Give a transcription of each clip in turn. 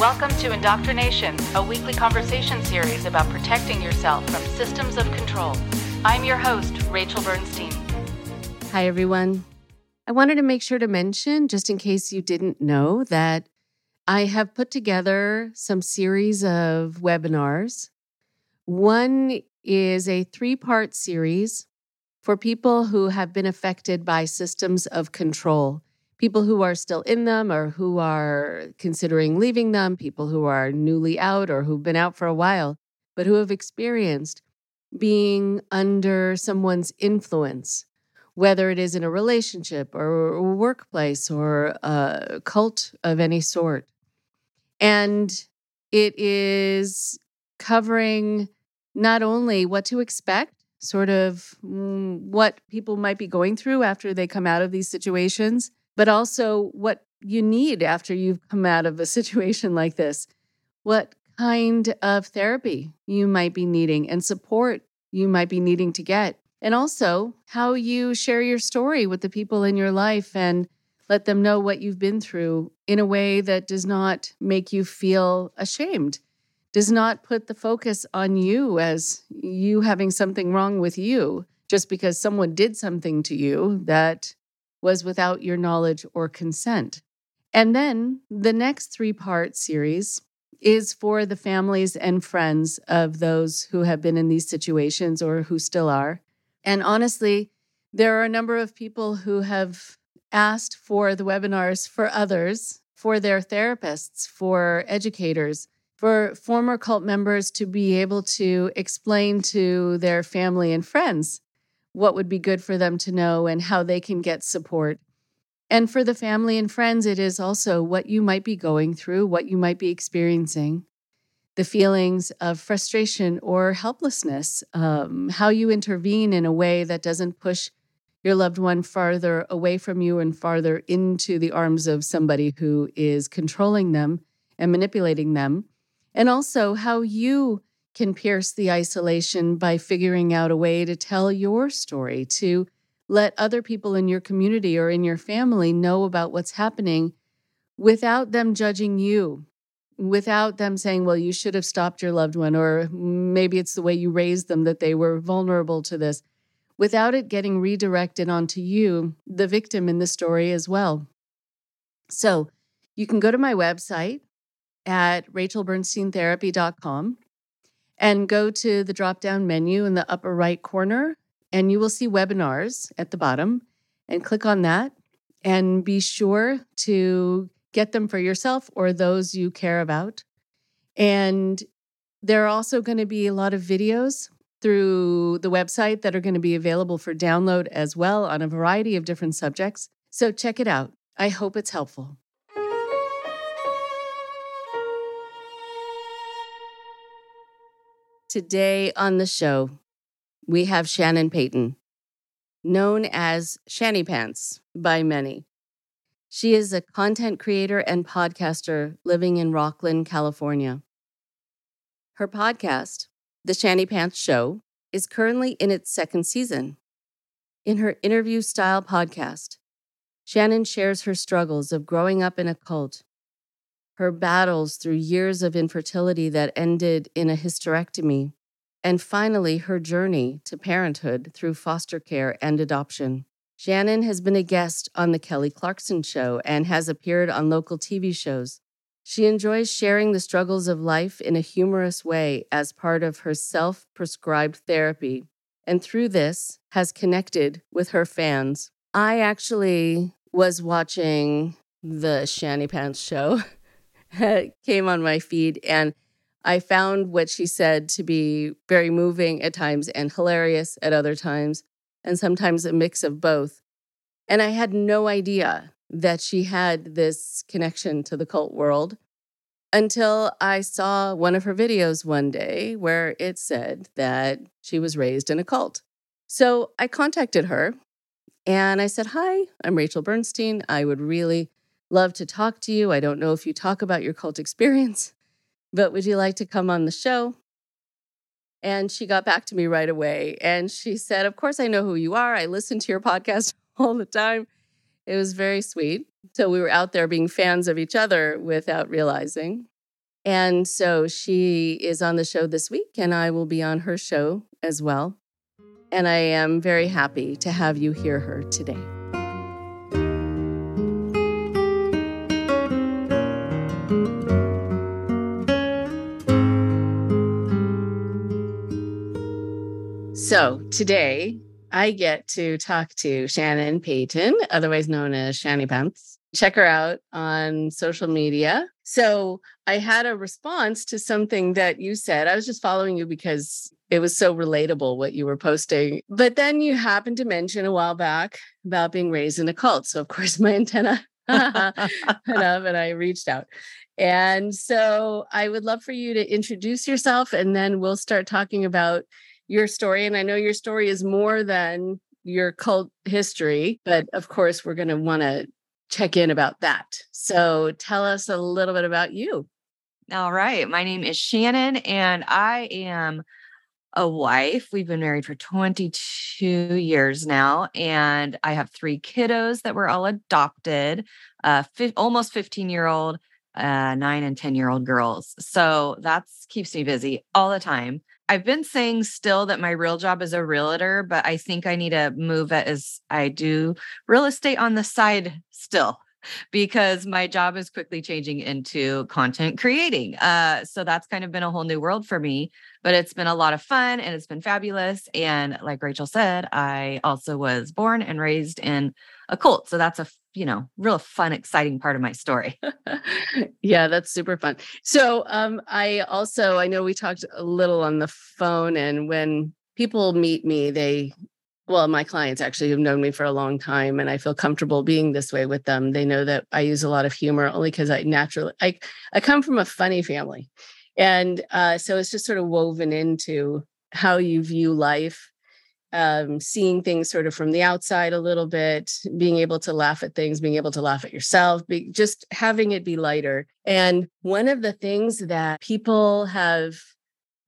Welcome to Indoctrination, a weekly conversation series about protecting yourself from systems of control. I'm your host, Rachel Bernstein. Hi, everyone. I wanted to make sure to mention, just in case you didn't know, that I have put together some series of webinars. One is a three part series for people who have been affected by systems of control people who are still in them or who are considering leaving them, people who are newly out or who've been out for a while, but who have experienced being under someone's influence, whether it is in a relationship or a workplace or a cult of any sort. And it is covering not only what to expect, sort of mm, what people might be going through after they come out of these situations, but also what you need after you've come out of a situation like this. What kind of therapy you might be needing and support you might be needing to get. And also how you share your story with the people in your life and let them know what you've been through in a way that does not make you feel ashamed, does not put the focus on you as you having something wrong with you just because someone did something to you that was without your knowledge or consent. And then the next three part series is for the families and friends of those who have been in these situations or who still are. And honestly, there are a number of people who have asked for the webinars for others, for their therapists, for educators, for former cult members to be able to explain to their family and friends what would be good for them to know and how they can get support. And for the family and friends, it is also what you might be going through, what you might be experiencing, the feelings of frustration or helplessness, um, how you intervene in a way that doesn't push your loved one farther away from you and farther into the arms of somebody who is controlling them and manipulating them. And also how you can pierce the isolation by figuring out a way to tell your story, to let other people in your community or in your family know about what's happening without them judging you, without them saying, well, you should have stopped your loved one, or maybe it's the way you raised them that they were vulnerable to this, without it getting redirected onto you, the victim in the story as well. So you can go to my website at rachelbernsteintherapy.com and go to the drop down menu in the upper right corner, and you will see webinars at the bottom. And click on that and be sure to get them for yourself or those you care about. And there are also going to be a lot of videos through the website that are going to be available for download as well on a variety of different subjects. So check it out. I hope it's helpful. Today on the show, we have Shannon Payton, known as Shanny Pants by many. She is a content creator and podcaster living in Rocklin, California. Her podcast, The Shanny Pants Show, is currently in its second season. In her interview style podcast, Shannon shares her struggles of growing up in a cult her battles through years of infertility that ended in a hysterectomy, and finally her journey to parenthood through foster care and adoption. Shannon has been a guest on The Kelly Clarkson Show and has appeared on local TV shows. She enjoys sharing the struggles of life in a humorous way as part of her self prescribed therapy, and through this has connected with her fans. I actually was watching the Shanny Pants show came on my feed and I found what she said to be very moving at times and hilarious at other times, and sometimes a mix of both. And I had no idea that she had this connection to the cult world until I saw one of her videos one day where it said that she was raised in a cult. So I contacted her and I said, Hi, I'm Rachel Bernstein. I would really love to talk to you. I don't know if you talk about your cult experience, but would you like to come on the show? And she got back to me right away. And she said, Of course, I know who you are. I listen to your podcast all the time. It was very sweet. So we were out there being fans of each other without realizing. And so she is on the show this week, and I will be on her show as well. And I am very happy to have you hear her today. So today I get to talk to Shannon Payton, otherwise known as Shanny Pants. Check her out on social media. So I had a response to something that you said. I was just following you because it was so relatable what you were posting. But then you happened to mention a while back about being raised in a cult. So of course my antenna went up and I reached out. And so I would love for you to introduce yourself and then we'll start talking about your story. And I know your story is more than your cult history, but of course, we're going to want to check in about that. So tell us a little bit about you. All right. My name is Shannon, and I am a wife. We've been married for 22 years now, and I have three kiddos that were all adopted uh, fi- almost 15 year old, uh, nine and 10 year old girls. So that keeps me busy all the time. I've been saying still that my real job is a realtor, but I think I need to move it as I do real estate on the side still because my job is quickly changing into content creating. Uh, so that's kind of been a whole new world for me, but it's been a lot of fun and it's been fabulous. And like Rachel said, I also was born and raised in a cult. So that's a you know, real fun, exciting part of my story. yeah, that's super fun. So, um, I also, I know we talked a little on the phone, and when people meet me, they, well, my clients actually have known me for a long time, and I feel comfortable being this way with them. They know that I use a lot of humor only because I naturally, I, I come from a funny family. And uh, so it's just sort of woven into how you view life um, seeing things sort of from the outside a little bit, being able to laugh at things, being able to laugh at yourself, be, just having it be lighter. And one of the things that people have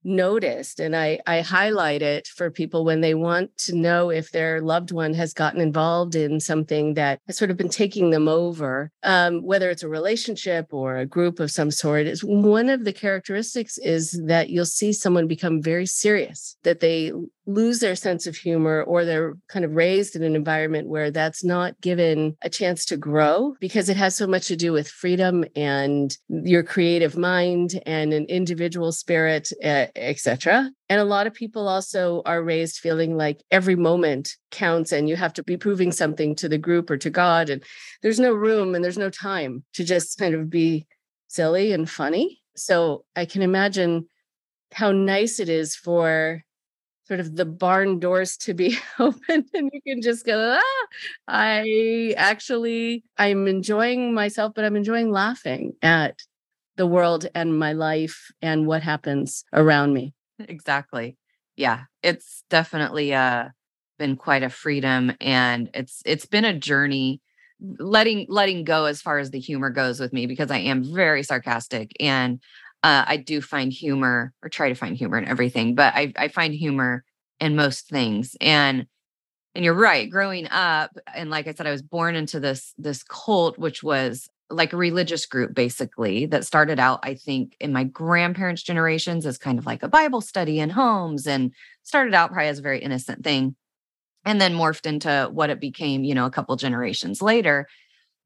noticed and I, I highlight it for people when they want to know if their loved one has gotten involved in something that has sort of been taking them over um, whether it's a relationship or a group of some sort is one of the characteristics is that you'll see someone become very serious that they lose their sense of humor or they're kind of raised in an environment where that's not given a chance to grow because it has so much to do with freedom and your creative mind and an individual spirit etc and a lot of people also are raised feeling like every moment counts and you have to be proving something to the group or to god and there's no room and there's no time to just kind of be silly and funny. So i can imagine how nice it is for sort of the barn doors to be open and you can just go ah! I actually i'm enjoying myself but i'm enjoying laughing at the world and my life and what happens around me. Exactly. Yeah it's definitely uh been quite a freedom and it's it's been a journey. Letting letting go as far as the humor goes with me because i am very sarcastic and uh, I do find humor or try to find humor in everything, but I, I find humor in most things. And and you're right, growing up, and like I said, I was born into this this cult, which was like a religious group basically that started out, I think, in my grandparents' generations as kind of like a Bible study in homes and started out probably as a very innocent thing and then morphed into what it became, you know, a couple generations later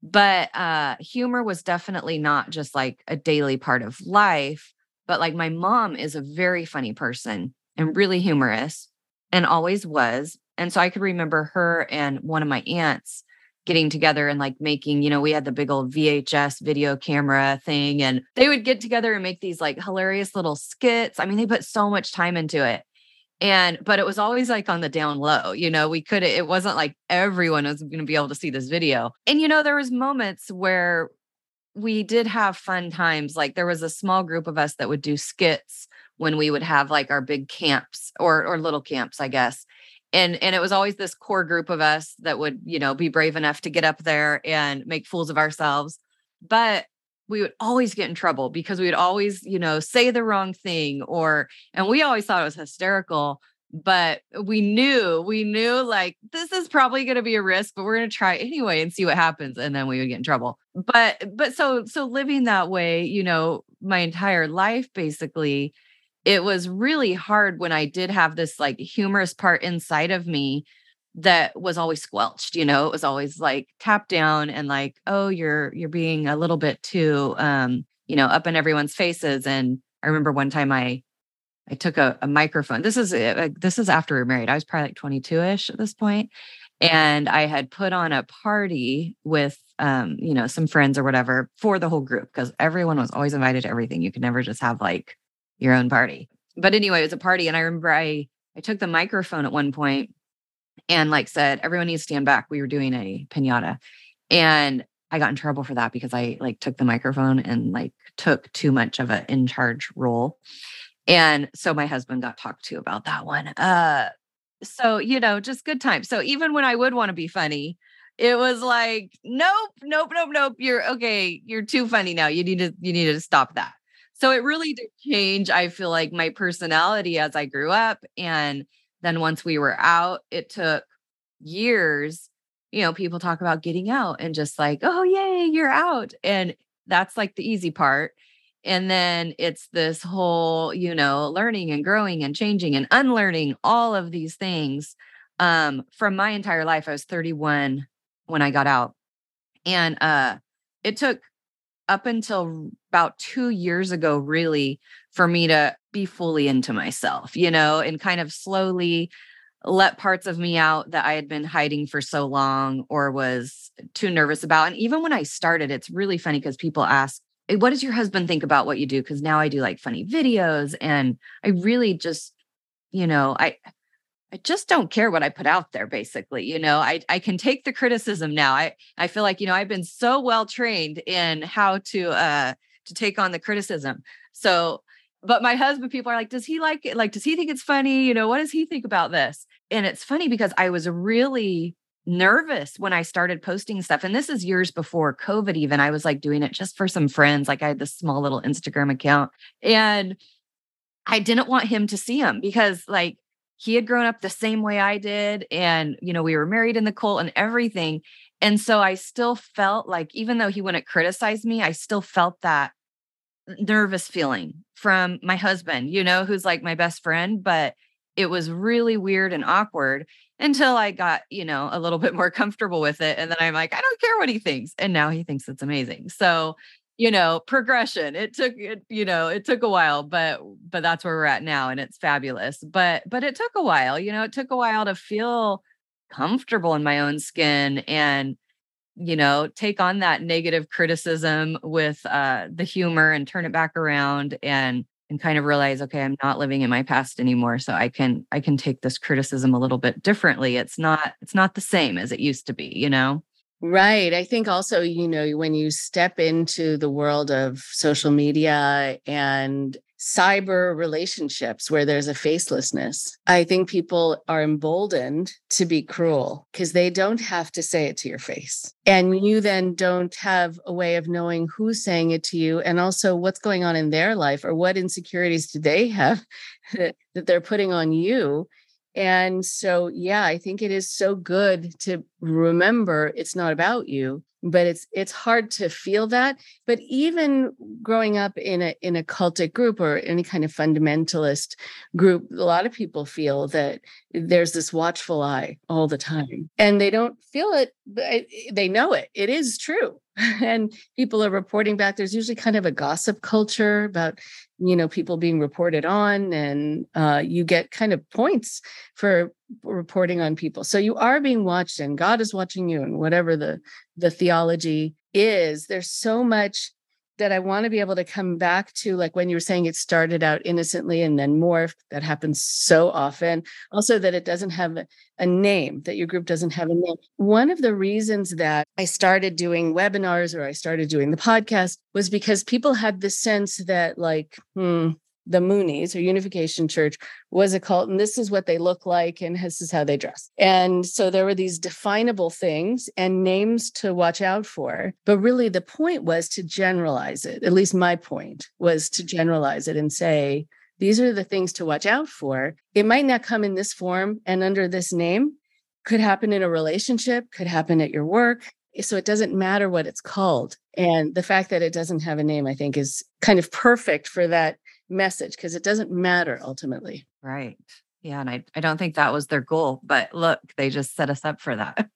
but uh humor was definitely not just like a daily part of life but like my mom is a very funny person and really humorous and always was and so i could remember her and one of my aunts getting together and like making you know we had the big old vhs video camera thing and they would get together and make these like hilarious little skits. I mean they put so much time into it and but it was always like on the down low you know we could it wasn't like everyone was going to be able to see this video. And you know there was moments where we did have fun times like there was a small group of us that would do skits when we would have like our big camps or or little camps i guess. And and it was always this core group of us that would you know be brave enough to get up there and make fools of ourselves. But we would always get in trouble because we would always, you know, say the wrong thing or, and we always thought it was hysterical, but we knew, we knew like this is probably going to be a risk, but we're going to try anyway and see what happens. And then we would get in trouble. But, but so, so living that way, you know, my entire life basically it was really hard when i did have this like humorous part inside of me that was always squelched you know it was always like tapped down and like oh you're you're being a little bit too um you know up in everyone's faces. And i remember one time i i took a, a microphone this is uh, this is after we were married i was probably like 22ish at this point and i had put on a party with um you know some friends or whatever for the whole group because everyone was always invited to everything you could never just have like your own party. But anyway it was a party and i remember i i took the microphone at one point and like said everyone needs to stand back. We were doing a piñata and i got in trouble for that because i like took the microphone and like took too much of an in charge role. And so my husband got talked to about that one. Uh so you know just good time so even when i would want to be funny it was like nope nope nope nope. You're okay you're too funny now. You need to you need to stop that. So it really did change i feel like my personality as i grew up and then once we were out, it took years. You know, people talk about getting out and just like, oh, yay, you're out. And that's like the easy part. And then it's this whole, you know, learning and growing and changing and unlearning all of these things. Um, from my entire life, I was 31 when I got out. And uh it took up until about two years ago, really, for me to be fully into myself, you know, and kind of slowly let parts of me out that I had been hiding for so long or was too nervous about. And even when I started, it's really funny because people ask, What does your husband think about what you do? Because now I do like funny videos and I really just, you know, I, I just don't care what I put out there, basically. You know, I, I can take the criticism now. I, I feel like, you know, I've been so well trained in how to uh to take on the criticism. So but my husband, people are like, does he like it? Like, does he think it's funny? You know, what does he think about this? And it's funny because I was really nervous when I started posting stuff. And this is years before COVID, even. I was like doing it just for some friends. Like, I had this small little Instagram account. And I didn't want him to see him because, like, he had grown up the same way I did. And, you know, we were married in the cult and everything. And so I still felt like, even though he wouldn't criticize me, I still felt that nervous feeling from my husband, you know, who's like my best friend, but it was really weird and awkward until I got, you know, a little bit more comfortable with it. And then I'm like, I don't care what he thinks. And now he thinks it's amazing. So, you know, progression. It took it, you know, it took a while, but but that's where we're at now and it's fabulous. But but it took a while, you know, it took a while to feel comfortable in my own skin and you know take on that negative criticism with uh the humor and turn it back around and and kind of realize okay i'm not living in my past anymore so i can i can take this criticism a little bit differently it's not it's not the same as it used to be you know Right. I think also, you know, when you step into the world of social media and cyber relationships where there's a facelessness, I think people are emboldened to be cruel because they don't have to say it to your face. And you then don't have a way of knowing who's saying it to you and also what's going on in their life or what insecurities do they have that they're putting on you and so, yeah, I think it is so good to remember it's not about you, but it's it's hard to feel that. But even growing up in a in a cultic group or any kind of fundamentalist group, a lot of people feel that there's this watchful eye all the time, and they don't feel it, but they know it. It is true and people are reporting back there's usually kind of a gossip culture about you know people being reported on and uh, you get kind of points for reporting on people so you are being watched and god is watching you and whatever the the theology is there's so much that I want to be able to come back to, like when you were saying it started out innocently and then morphed. That happens so often. Also, that it doesn't have a name, that your group doesn't have a name. One of the reasons that I started doing webinars or I started doing the podcast was because people had the sense that, like, hmm, the Moonies or Unification Church was a cult, and this is what they look like, and this is how they dress. And so there were these definable things and names to watch out for. But really, the point was to generalize it. At least my point was to generalize it and say, these are the things to watch out for. It might not come in this form and under this name, could happen in a relationship, could happen at your work, so it doesn't matter what it's called. And the fact that it doesn't have a name, I think, is kind of perfect for that message because it doesn't matter ultimately. Right. Yeah. And I, I don't think that was their goal, but look, they just set us up for that.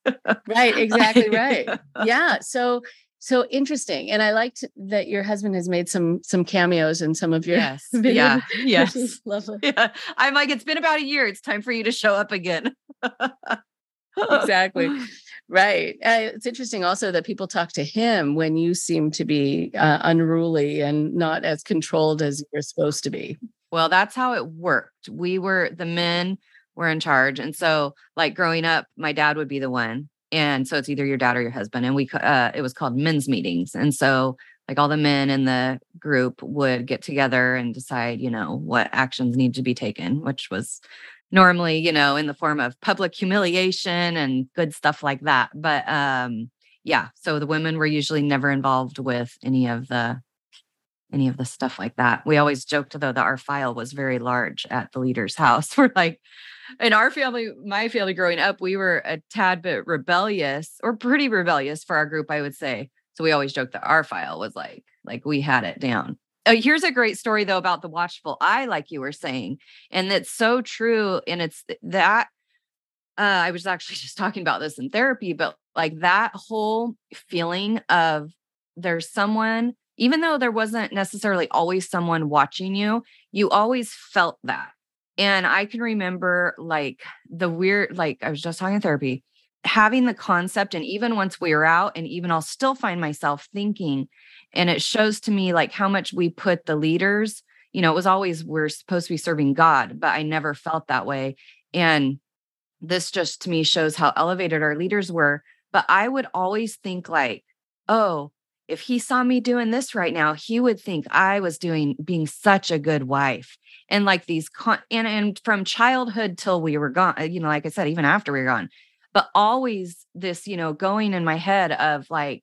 right. Exactly right. Yeah. So so interesting and i liked that your husband has made some some cameos in some of your yes videos, yeah yes lovely yeah i'm like it's been about a year it's time for you to show up again exactly right. Uh, it's interesting also that people talk to him when you seem to be uh, unruly and not as controlled as you're supposed to be. Well that's how it worked. We were the men were in charge. And so like growing up my dad would be the one. And so it's either your dad or your husband. And we uh, it was called men's meetings. And so like all the men in the group would get together and decide you know what actions need to be taken which was normally you know in the form of public humiliation and good stuff like that but um yeah so the women were usually never involved with any of the any of the stuff like that we always joked though that our file was very large at the leader's house we're like in our family, my family growing up, we were a tad bit rebellious or pretty rebellious for our group, I would say. So we always joked that our file was like, like we had it down. Uh, here's a great story though about the watchful eye, like you were saying. And it's so true. And it's that uh, I was actually just talking about this in therapy, but like that whole feeling of there's someone, even though there wasn't necessarily always someone watching you, you always felt that. And I can remember like the weird, like I was just talking therapy, having the concept. And even once we were out, and even I'll still find myself thinking, and it shows to me like how much we put the leaders, you know, it was always we're supposed to be serving God, but I never felt that way. And this just to me shows how elevated our leaders were. But I would always think like, oh, if he saw me doing this right now, he would think I was doing being such a good wife. And like these con- and and from childhood till we were gone, you know, like I said, even after we were gone, but always this, you know, going in my head of like,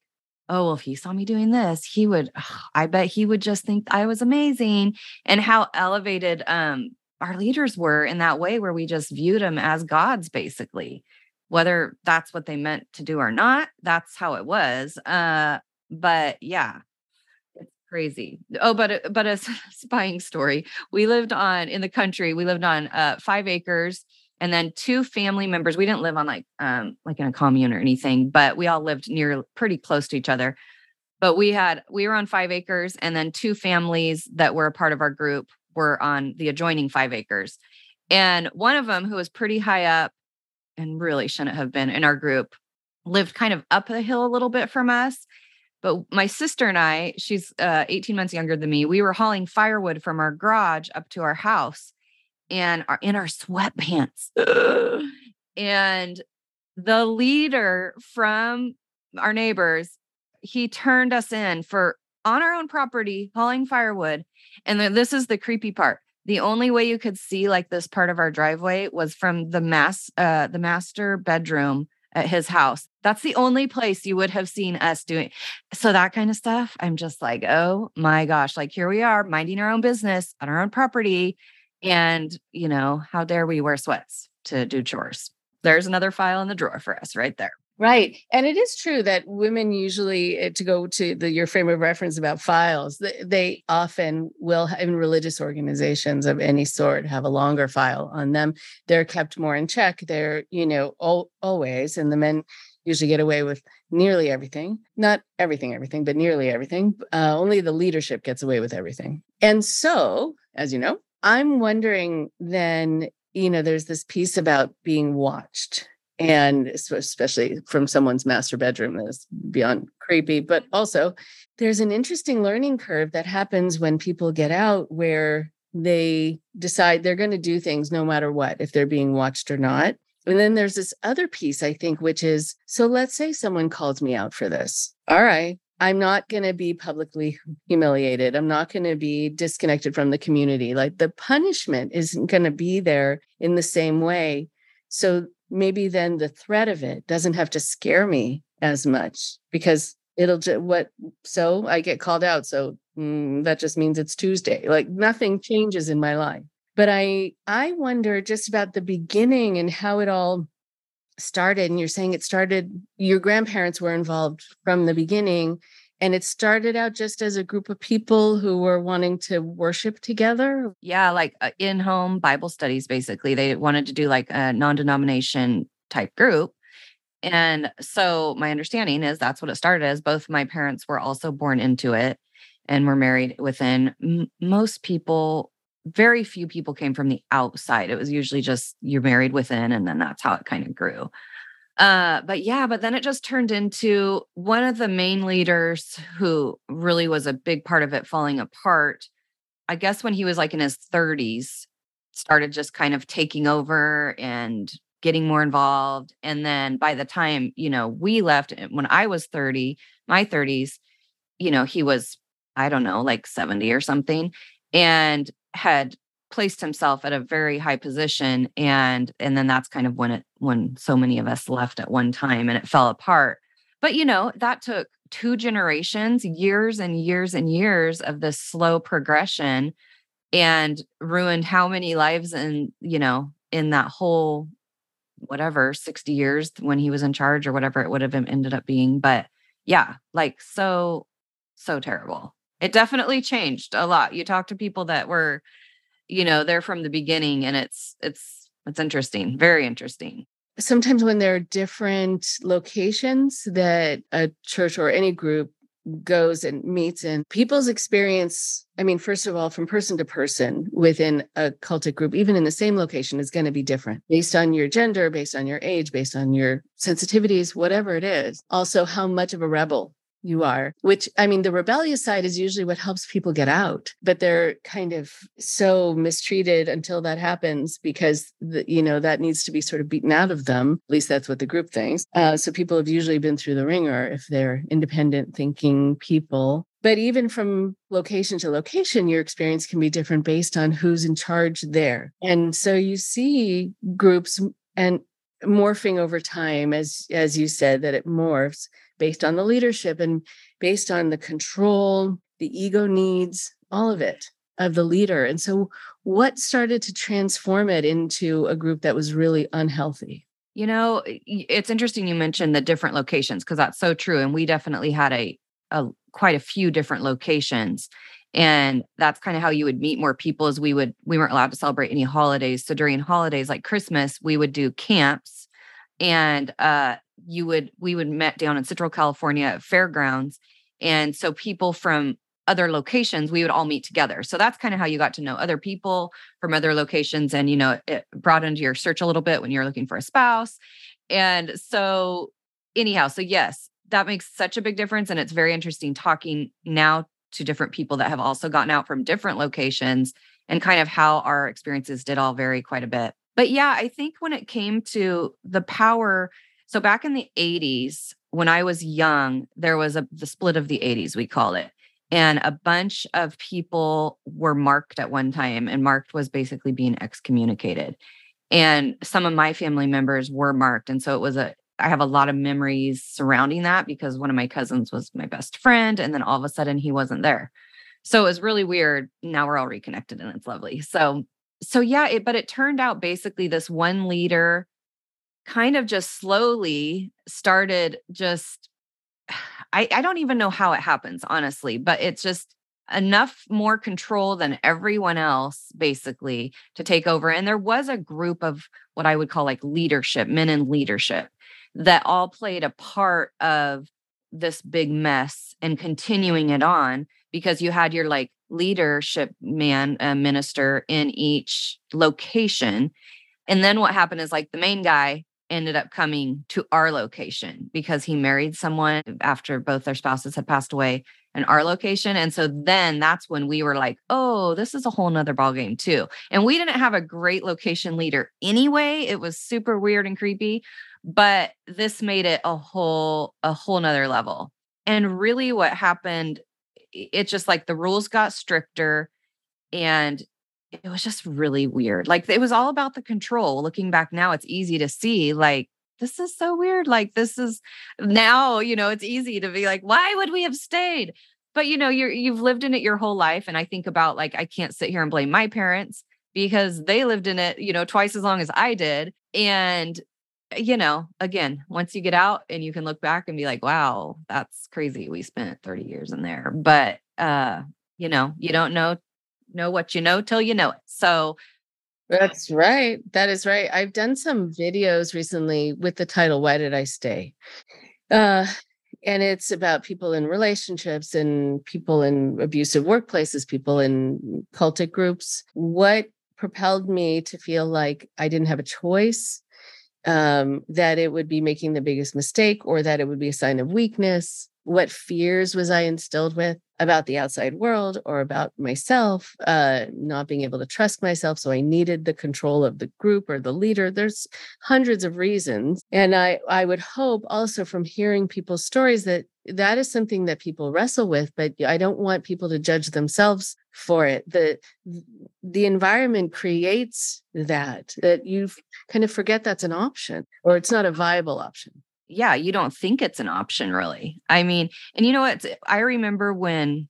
oh, well, if he saw me doing this, he would, oh, I bet he would just think I was amazing. And how elevated um our leaders were in that way where we just viewed them as gods basically whether that's what they meant to do or not that's how it was uh but yeah it's crazy oh but uh, but a spying story we lived on in the country we lived on uh five acres and then two family members we didn't live on like um like in a commune or anything but we all lived near pretty close to each other. But we had we were on five acres and then two families that were a part of our group were on the adjoining five acres. And one of them who was pretty high up and really shouldn't have been in our group lived kind of up the hill a little bit from us. But my sister and I, she's uh, 18 months younger than me, we were hauling firewood from our garage up to our house and are in our sweatpants. and the leader from our neighbors, he turned us in for on our own property hauling firewood. And then this is the creepy part. The only way you could see like this part of our driveway was from the mass uh the master bedroom at his house. That's the only place you would have seen us doing. So that kind of stuff, I'm just like, oh my gosh, like here we are minding our own business on our own property. And, you know, how dare we wear sweats to do chores? There's another file in the drawer for us right there. Right. And it is true that women usually, eh, to go to the, your frame of reference about files, they, often will, in religious organizations of any sort, have a longer file on them. They're kept more in check. They're, you know, al- always, and the men usually get away with nearly everything. Not everything, everything, but nearly everything. Uh, only the leadership gets away with everything. And so, as you know, I'm wondering then, you know, there's this piece about being watched and especially from someone's master bedroom that is beyond creepy but mm-hmm. also there's an interesting learning curve that happens when people get out where they decide they're going to do things no matter what if they're being watched or not. Mm-hmm. And then there's this other piece i think which is so let's say someone calls me out for this. All right i'm not going to be publicly humiliated. I'm not going to be disconnected from the community. Like the punishment isn't going to be there in the same way. So maybe then the threat of it doesn't have to scare me as much because it'll just what so i get called out. So mm, that just means it's tuesday. Like nothing changes in my life. But i i wonder just about the beginning and how it all started, and you're saying it started, your grandparents were involved from the beginning. And it started out just as a group of people who were wanting to worship together. Yeah, like uh, in home Bible studies, basically. They wanted to do like a non denomination type group. And so my understanding is that's what it started as. Both my parents were also born into it and were married within. M- most people, very few people came from the outside. It was usually just you're married within, and then that's how it kind of grew. Uh, but yeah, but then it just turned into one of the main leaders who really was a big part of it falling apart. I guess when he was like in his 30s, started just kind of taking over and getting more involved. And then by the time, you know, we left eh, when I was 30, my 30s, you know, he was, I don't know, like 70 or something, and had placed himself at a very high position. And and then that's kind of when it when so many of us left at one time and it fell apart. But you know, that took two generations, years and years and years of this slow progression and ruined how many lives and you know in that whole whatever 60 years when he was in charge or whatever it would have ended up being but yeah like so so terrible it definitely changed a lot. You talk to people that were you know they're from the beginning and it's it's it's interesting very interesting. Sometimes when there are different locations that a church or any group goes and meets and people's experience i mean first of all from person to person within a cultic group even in the same location is going to be different based on your gender based on your age based on your sensitivities whatever it is. Also how much of a rebel you are, which I mean, the rebellious side is usually what helps people get out, but they're kind of so mistreated until that happens because, the, you know, that needs to be sort of beaten out of them. At least that's what the group thinks. Uh, so people have usually been through the wringer if they're independent thinking people. But even from location to location, your experience can be different based on who's in charge there. And so you see groups and morphing over time as as you said that it morphs based on the leadership and based on the control, the ego needs, all of it of the leader. And so, what started to transform it into a group that was really unhealthy? You know, it's interesting you mentioned the different locations because that's so true. And we definitely had a, a quite a few different locations. And that's kind of how you would meet more people as we would we weren't allowed to celebrate any holidays. So during holidays like Christmas, we would do camps and uh you would we would met down in Central California at fairgrounds. And so people from other locations, we would all meet together. So that's kind of how you got to know other people from other locations. And, you know, it into your search a little bit when you're looking for a spouse. And so, anyhow, so yes, that makes such a big difference. And it's very interesting talking now to different people that have also gotten out from different locations and kind of how our experiences did all vary quite a bit. But yeah, I think when it came to the power so back in the 80s, when I was young, there was a the split of the 80s, we call it. And a bunch of people were marked at one time, and marked was basically being excommunicated. And some of my family members were marked. And so it was a, I have a lot of memories surrounding that because one of my cousins was my best friend. And then all of a sudden he wasn't there. So it was really weird. Now we're all reconnected and it's lovely. So, so yeah, it, but it turned out basically this one leader kind of just slowly started just I, I don't even know how it happens honestly but it's just enough more control than everyone else basically to take over and there was a group of what i would call like leadership men in leadership that all played a part of this big mess and continuing it on because you had your like leadership man uh, minister in each location and then what happened is like the main guy ended up coming to our location because he married someone after both their spouses had passed away in our location. And so then that's when we were like, oh, this is a whole nother ballgame too. And we didn't have a great location leader anyway. It was super weird and creepy, but this made it a whole, a whole nother level. And really what happened, it's just like the rules got stricter and it was just really weird. Like it was all about the control. Looking back now, it's easy to see like this is so weird. Like this is now, you know, it's easy to be like, why would we have stayed? But you know, you're you've lived in it your whole life. And I think about like I can't sit here and blame my parents because they lived in it, you know, twice as long as I did. And you know, again, once you get out and you can look back and be like, wow, that's crazy. We spent 30 years in there. But uh, you know, you don't know know what you know till you know it. So that's right. That is right. I've done some videos recently with the title Why Did I Stay? Uh and it's about people in relationships and people in abusive workplaces, people in cultic groups. What propelled me to feel like I didn't have a choice, um, that it would be making the biggest mistake, or that it would be a sign of weakness? What fears was I instilled with? about the outside world or about myself, uh, not being able to trust myself. So I needed the control of the group or the leader. There's hundreds of reasons. And I, I would hope also from hearing people's stories that that is something that people wrestle with, but I don't want people to judge themselves for it. The the environment creates that, that you kind of forget that's an option or it's not a viable option yeah, you don't think it's an option really. I mean, and you know what? I remember when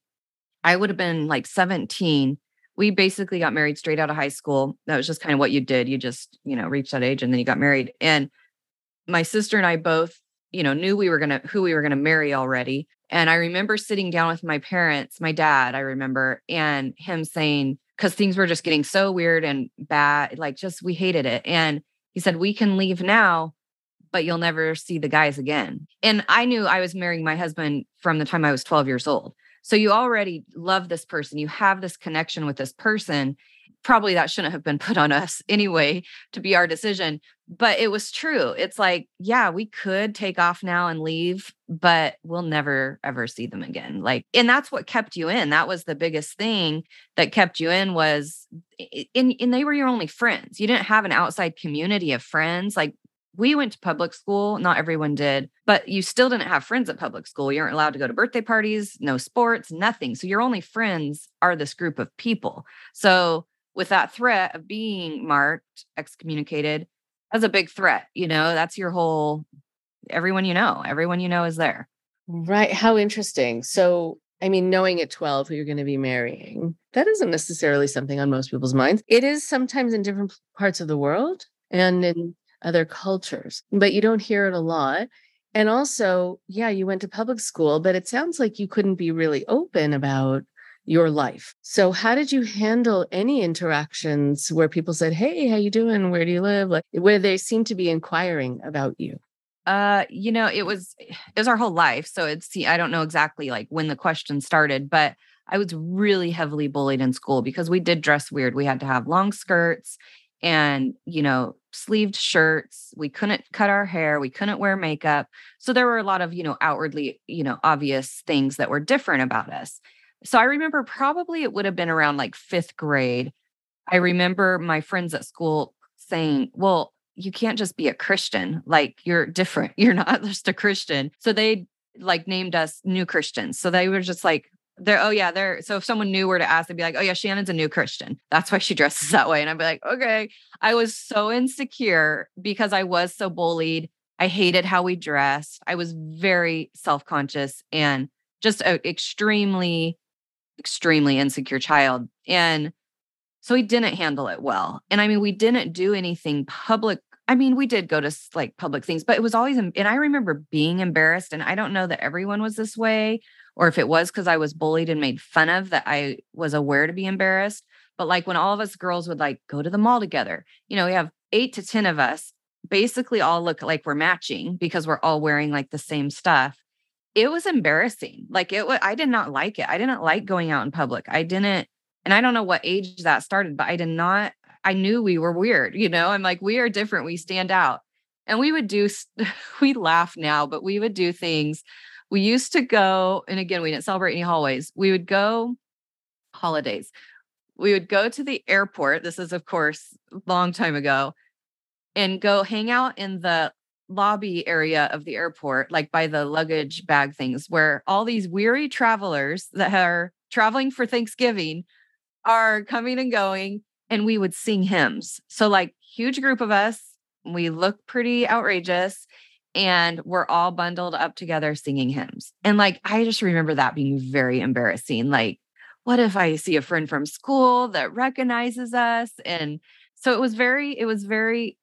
I would have been like 17, we basically got married straight out of high school. That was just kind of what you did. You just, you know, reached that age and then you got married. And my sister and I both, you know, knew we were going to, who we were going to marry already. And I remember sitting down with my parents, my dad, I remember, and him saying, because things were just getting so weird and bad, like just we hated it. And he said, We can leave now but you'll never see the guys again. And I knew I was marrying my husband from the time I was 12 years old. So you already love this person, you have this connection with this person. Probably that shouldn't have been put on us anyway to be our decision, but it was true. It's like, yeah, we could take off now and leave, but we'll never ever see them again. Like, and that's what kept you in. That was the biggest thing that kept you in was, and, and they were your only friends. You didn't have an outside community of friends. Like we went to public school. Not everyone did, but you still didn't have friends at public school. You weren't allowed to go to birthday parties, no sports, nothing. So your only friends are this group of people. So with that threat of being marked, excommunicated, that's a big threat. You know, that's your whole, everyone you know, everyone you know is there. Right. How interesting. So, I mean, knowing at 12 who you're going to be marrying, that isn't necessarily something on most people's minds. It is sometimes in different parts of the world and in mm. Other cultures, but you don't hear it a lot. And also, yeah, you went to public school, but it sounds like you couldn't be really open about your life. So how did you handle any interactions where people said, "Hey, how you doing? Where do you live?" like where they seem to be inquiring about you? Uh, you know, it was it was our whole life. So it's I don't know exactly like when the question started, but I was really heavily bullied in school because we did dress weird. We had to have long skirts and, you know, sleeved shirts. We couldn't cut our hair. We couldn't wear makeup. So there were a lot of, you know, outwardly, you know, obvious things that were different about us. So I remember probably it would have been around like fifth grade. I remember my friends at school saying, well, you can't just be a Christian. Like you're different. You're not just a Christian. So they like named us new Christians. So they were just like, they're oh yeah they're so if someone knew where to ask they'd be like oh yeah shannon's a new christian. That's why she dresses that way. And i'd be like okay. I was so insecure because i was so bullied. I hated how we dressed. I was very self-conscious and just an extremely extremely insecure child. And so we didn't handle it well. And i mean we didn't do anything public. I mean, we did go to like public things, but it was always, and I remember being embarrassed. And I don't know that everyone was this way, or if it was because I was bullied and made fun of that I was aware to be embarrassed. But like when all of us girls would like go to the mall together, you know, we have eight to 10 of us basically all look like we're matching because we're all wearing like the same stuff. It was embarrassing. Like it was, I did not like it. I didn't like going out in public. I didn't, and I don't know what age that started, but I did not, I knew we were weird. You know, I'm like, we are different. We stand out. And we would do, we laugh now, but we would do things we used to go, and again, we didn't celebrate any hallways. We would go holidays. We would go to the airport. This is, of course, long time ago, and go hang out in the lobby area of the airport, like by the luggage bag things, where all these weary travelers that are traveling for Thanksgiving are coming and going, and we would sing hymns. So, like, huge group of us, we look pretty outrageous and we're all bundled up together singing hymns. And like, I just remember that being very embarrassing. Like, what if I see a friend from school that recognizes us? And so it was very, it was very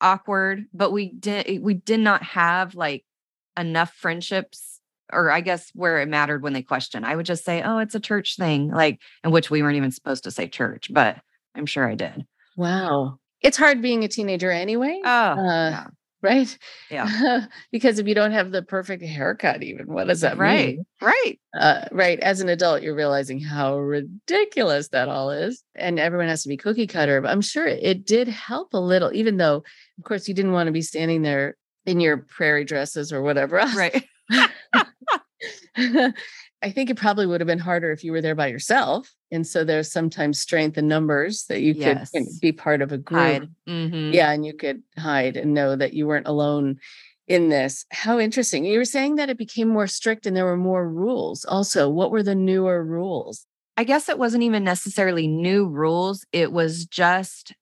awkward, but we did we did not have like enough friendships or I guess where it mattered when they questioned. I would just say, "Oh, it's a church thing," like in which we weren't even supposed to say church, but I'm sure I did. Wow. It's hard being a teenager anyway. Oh, uh, yeah. Right? Yeah. because if you don't have the perfect haircut, even what does that right. mean? Right. Uh, right. As an adult, you're realizing how ridiculous that all is. And everyone has to be cookie cutter. But I'm sure it did help a little, even though, of course, you didn't want to be standing there in your prairie dresses or whatever else. Right. I think it probably would have been harder if you were there by yourself. And so there's sometimes strength in numbers that you yes. could be part of a group. Mm-hmm. Yeah. And you could hide and know that you weren't alone in this. How interesting. You were saying that it became more strict and there were more rules. Also, what were the newer rules? I guess it wasn't even necessarily new rules. It was just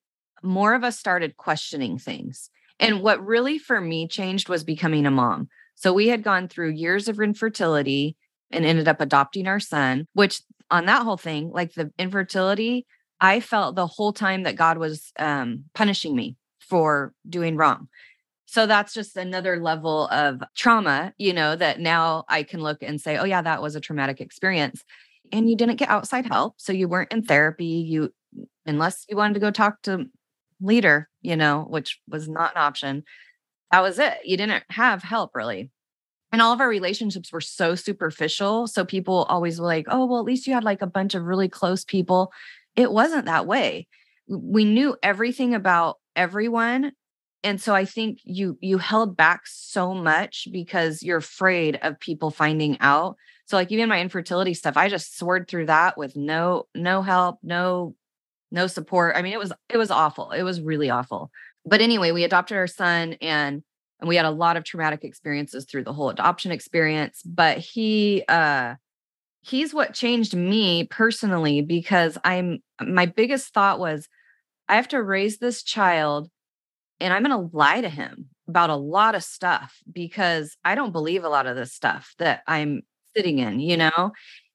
more of us started questioning things. And what really for me changed was becoming a mom. So we had gone through years of infertility and ended up adopting our son, which on that whole thing, like the infertility, I felt the whole time that God was um, punishing me for doing wrong. So that's just another level of trauma, you know, that now I can look and say, oh, yeah, that was a traumatic experience. And you didn't get outside help. So you weren't in therapy. You, unless you wanted to go talk to leader, you know, which was not an option. That was it. You didn't have help really. And all of our relationships were so superficial. So people always were like, oh, well, at least you had like a bunch of really close people. It wasn't that way. We knew everything about everyone. And so I think you you held back so much because you're afraid of people finding out. So like even my infertility stuff, I just soared through that with no no help, no no support. I mean, it was it was awful. It was really awful. But anyway, we adopted our son and and we had a lot of traumatic experiences through the whole adoption experience, but he uh he's what changed me personally because I'm my biggest thought was I have to raise this child and I'm going to lie to him about a lot of stuff because I don't believe a lot of this stuff that I'm sitting in, you know?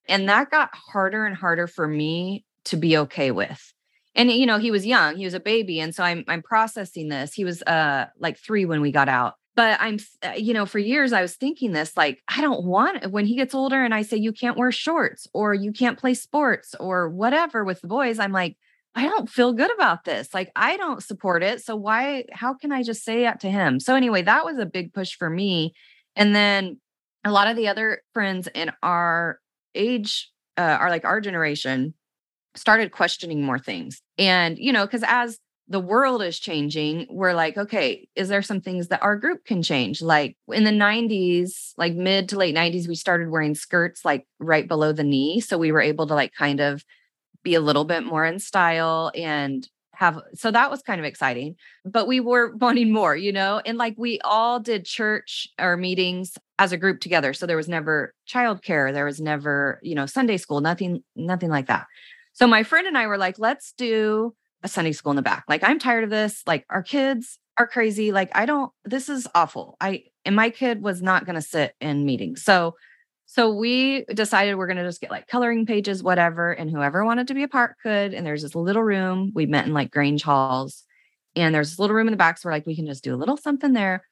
And that got harder and harder for me to be okay with and you know he was young he was a baby and so i'm i'm processing this. He was uh like 3 when we got out. But i'm uh, you know for years i was thinking this like i don't want when he gets older and i say you can't wear shorts or you can't play sports or whatever with the boys i'm like i don't feel good about this. Like i don't support it so why how can i just say that to him? So anyway that was a big push for me. And then a lot of the other friends in our age uh, are like our generation started questioning more things. And, you know, because as the world is changing, we're like, okay, is there some things that our group can change? Like in the 90s, like mid to late 90s, we started wearing skirts like right below the knee. So we were able to like kind of be a little bit more in style and have so that was kind of exciting but we were wanting more you know and like we all did church or meetings as a group together so there was never childcare there was never you know sunday school nothing nothing like that so my friend and I were like, let's do a Sunday school in the back. Like, I'm tired of this. Like, our kids are crazy. Like, I don't, this is awful. I, and my kid was not going to sit in meetings. So, so we decided we're going to just get like coloring pages, whatever. And whoever wanted to be a part could. And there's this little room. We met in like Grange halls. And there's this little room in the back. So we're like, we can just do a little something there.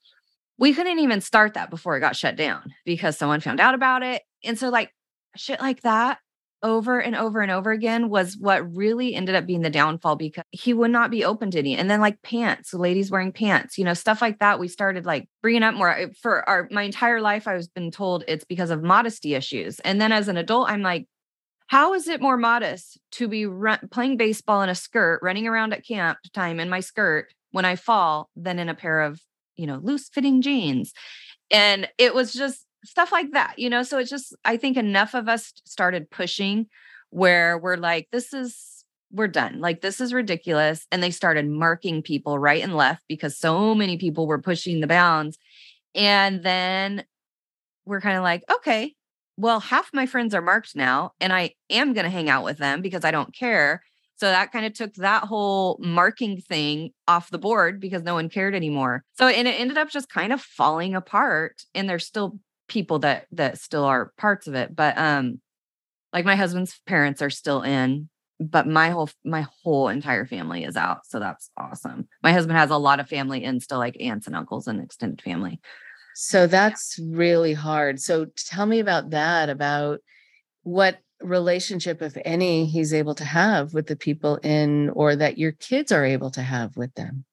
We couldn't even start that before it got shut down because someone found out about it. And so, like, shit like that over and over and over again was what really ended up being the downfall because he would not be open to any. And then like pants, ladies wearing pants, you know, stuff like that. We started like bringing up more for our my entire life. I was been told it's because of modesty issues. And then as an adult, I'm like, how is it more modest to be run, playing baseball in a skirt, running around at camp time in my skirt when I fall, than in a pair of you know loose fitting jeans? And it was just stuff like that, you know? So it's just, I think enough of us started pushing where we're like, this is, we're done. Like, this is ridiculous. And they started marking people right and left because so many people were pushing the bounds. And then we're kind of like, okay, well, half my friends are marked now, and I am going to hang out with them because I don't care. So that kind of took that whole marking thing off the board because no one cared anymore. So and it ended up just kind of falling apart. And there's still people that that still are parts of it but um like my husband's parents are still in but my whole my whole entire family is out. So that's awesome. My husband has a lot of family in still like aunts and uncles and extended family. So that's really hard. So tell me about that, about what relationship, if any, he's able to have with the people in, or that your kids are able to have with them.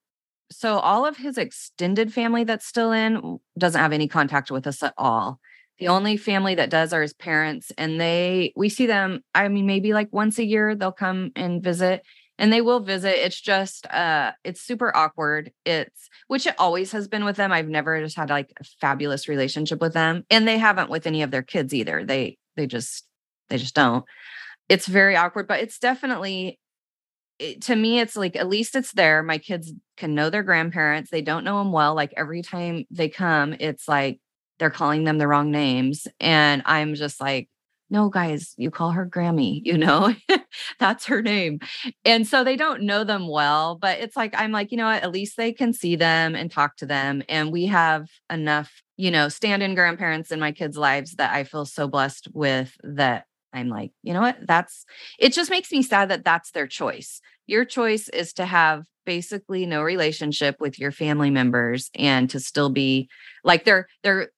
So all of his extended family that's still in doesn't have any contact with us at all. The only family that does are his parents, and they we see them. I mean, maybe like once a year they'll come and visit, and they will visit. It's just uh it's super awkward. It's which it always has been with them. I've never just had like a fabulous relationship with them. And they haven't with any of their kids either. They they just they just don't. It's very awkward, but it's definitely it, to me it's like at least it's there. My kids can know their grandparents. They don't know them well. Like every time they come, it's like they're calling them the wrong names and I'm just like no guys you call her grammy you know that's her name and so they don't know them well but it's like i'm like you know what at least they can see them and talk to them and we have enough you know stand-in grandparents in my kids lives that i feel so blessed with that i'm like you know what that's it just makes me sad that that's their choice your choice is to have basically no relationship with your family members and to still be like they're they're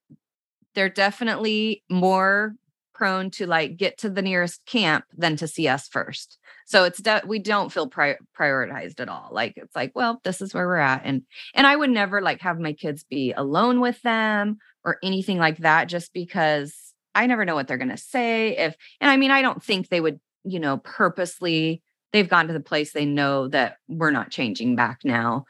they're definitely more prone to like get to the nearest camp than to see us first. So it's de- we don't feel pri- prioritized at all. Like it's like, well, this is where we're at, and and I would never like have my kids be alone with them or anything like that, just because I never know what they're gonna say. If and I mean, I don't think they would, you know, purposely. They've gone to the place they know that we're not changing back now.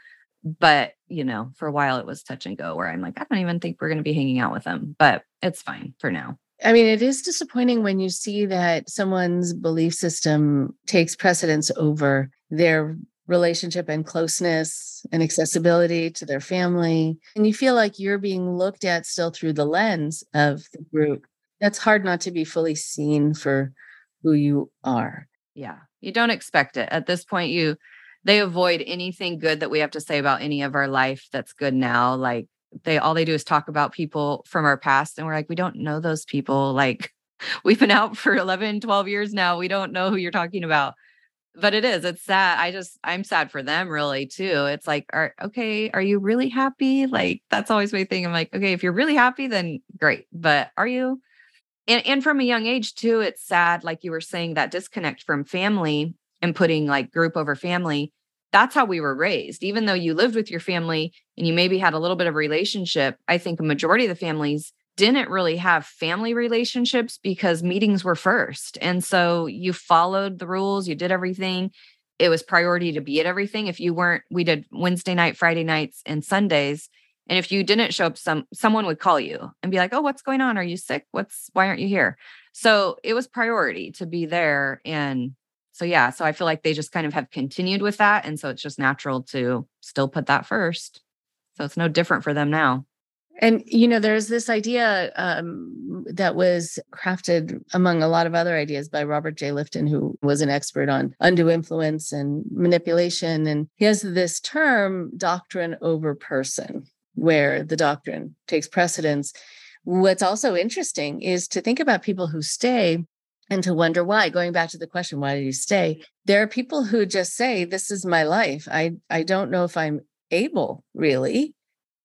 But you know, for a while it was touch and go where I'm like, I don't even think we're going to be hanging out with them, but it's fine for now. I mean, it is disappointing when you see that someone's belief system takes precedence over their relationship and closeness and accessibility to their family. And you feel like you're being looked at still through the lens of the group. That's hard not to be fully seen for who you are. Yeah. You don't expect it. At this point, you they avoid anything good that we have to say about any of our life that's good now. Like they all they do is talk about people from our past and we're like we don't know those people like we've been out for 11 12 years now we don't know who you're talking about but it is it's sad i just i'm sad for them really too it's like are okay are you really happy like that's always my thing i'm like okay if you're really happy then great but are you and and from a young age too it's sad like you were saying that disconnect from family and putting like group over family that's how we were raised. Even though you lived with your family and you maybe had a little bit of relationship, I think a majority of the families didn't really have family relationships because meetings were first. And so you followed the rules, you did everything. It was priority to be at everything. If you weren't, we did Wednesday night, Friday nights, and Sundays. And if you didn't show up, some someone would call you and be like, "Oh, what's going on? Are you sick? What's why aren't you here?" So it was priority to be there and so yeah so i feel like they just kind of have continued with that and so it's just natural to still put that first so it's no different for them now and you know there's this idea um, that was crafted among a lot of other ideas by robert j lifton who was an expert on undue influence and manipulation and he has this term doctrine over person where the doctrine takes precedence. What's also interesting is to think about people who stay and to wonder why. Going back to the question why did you stay? There are people who just say this is my life. I i don't know if i'm able really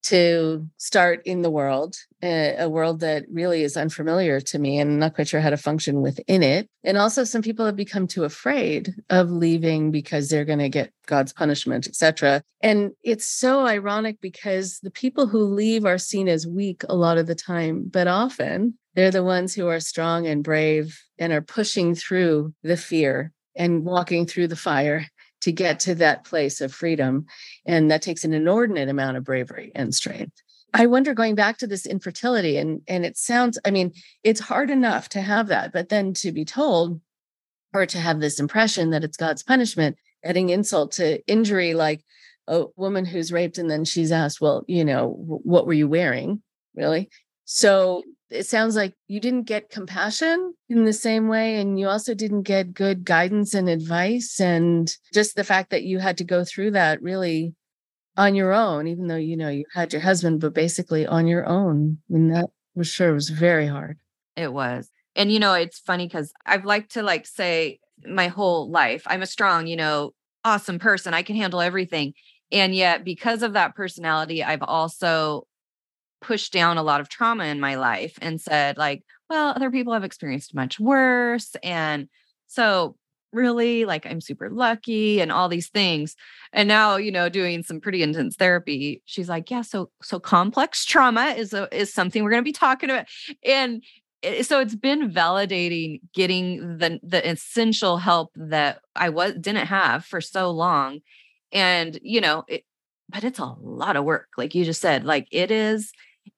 to start in the world, eh, a world that really is unfamiliar to me and not quite sure how to function within it. And also some people have become too afraid of leaving because they're going to get God's punishment, etc. And it's so ironic because the people who leave are seen as weak a lot of the time, but often they're the ones who are strong and brave and are pushing through the fear and walking through the fire to get to that place of freedom. And that takes an inordinate amount of bravery and strength. I wonder going back to this infertility, and, and it sounds, I mean, it's hard enough to have that, but then to be told or to have this impression that it's God's punishment, adding insult to injury, like a woman who's raped and then she's asked, Well, you know, what were you wearing? Really? So it sounds like you didn't get compassion in the same way and you also didn't get good guidance and advice and just the fact that you had to go through that really on your own even though you know you had your husband but basically on your own I and that was sure was very hard it was and you know it's funny because i've liked to like say my whole life. I'm a strong, you know, awesome person. I can handle everything. And yet, because of that personality, I've also pushed down a lot of trauma in my life and said, like, well, other people have experienced much worse. And so, really, like, I'm super lucky and all these things. And now, you know, doing some pretty intense therapy, she's like, yeah, so, so complex trauma is a, is something we're going to be talking about. And eh, so it's been validating getting the the essential help that I was didn't have for so long and you know it, but it's a lot of work like you just said like it is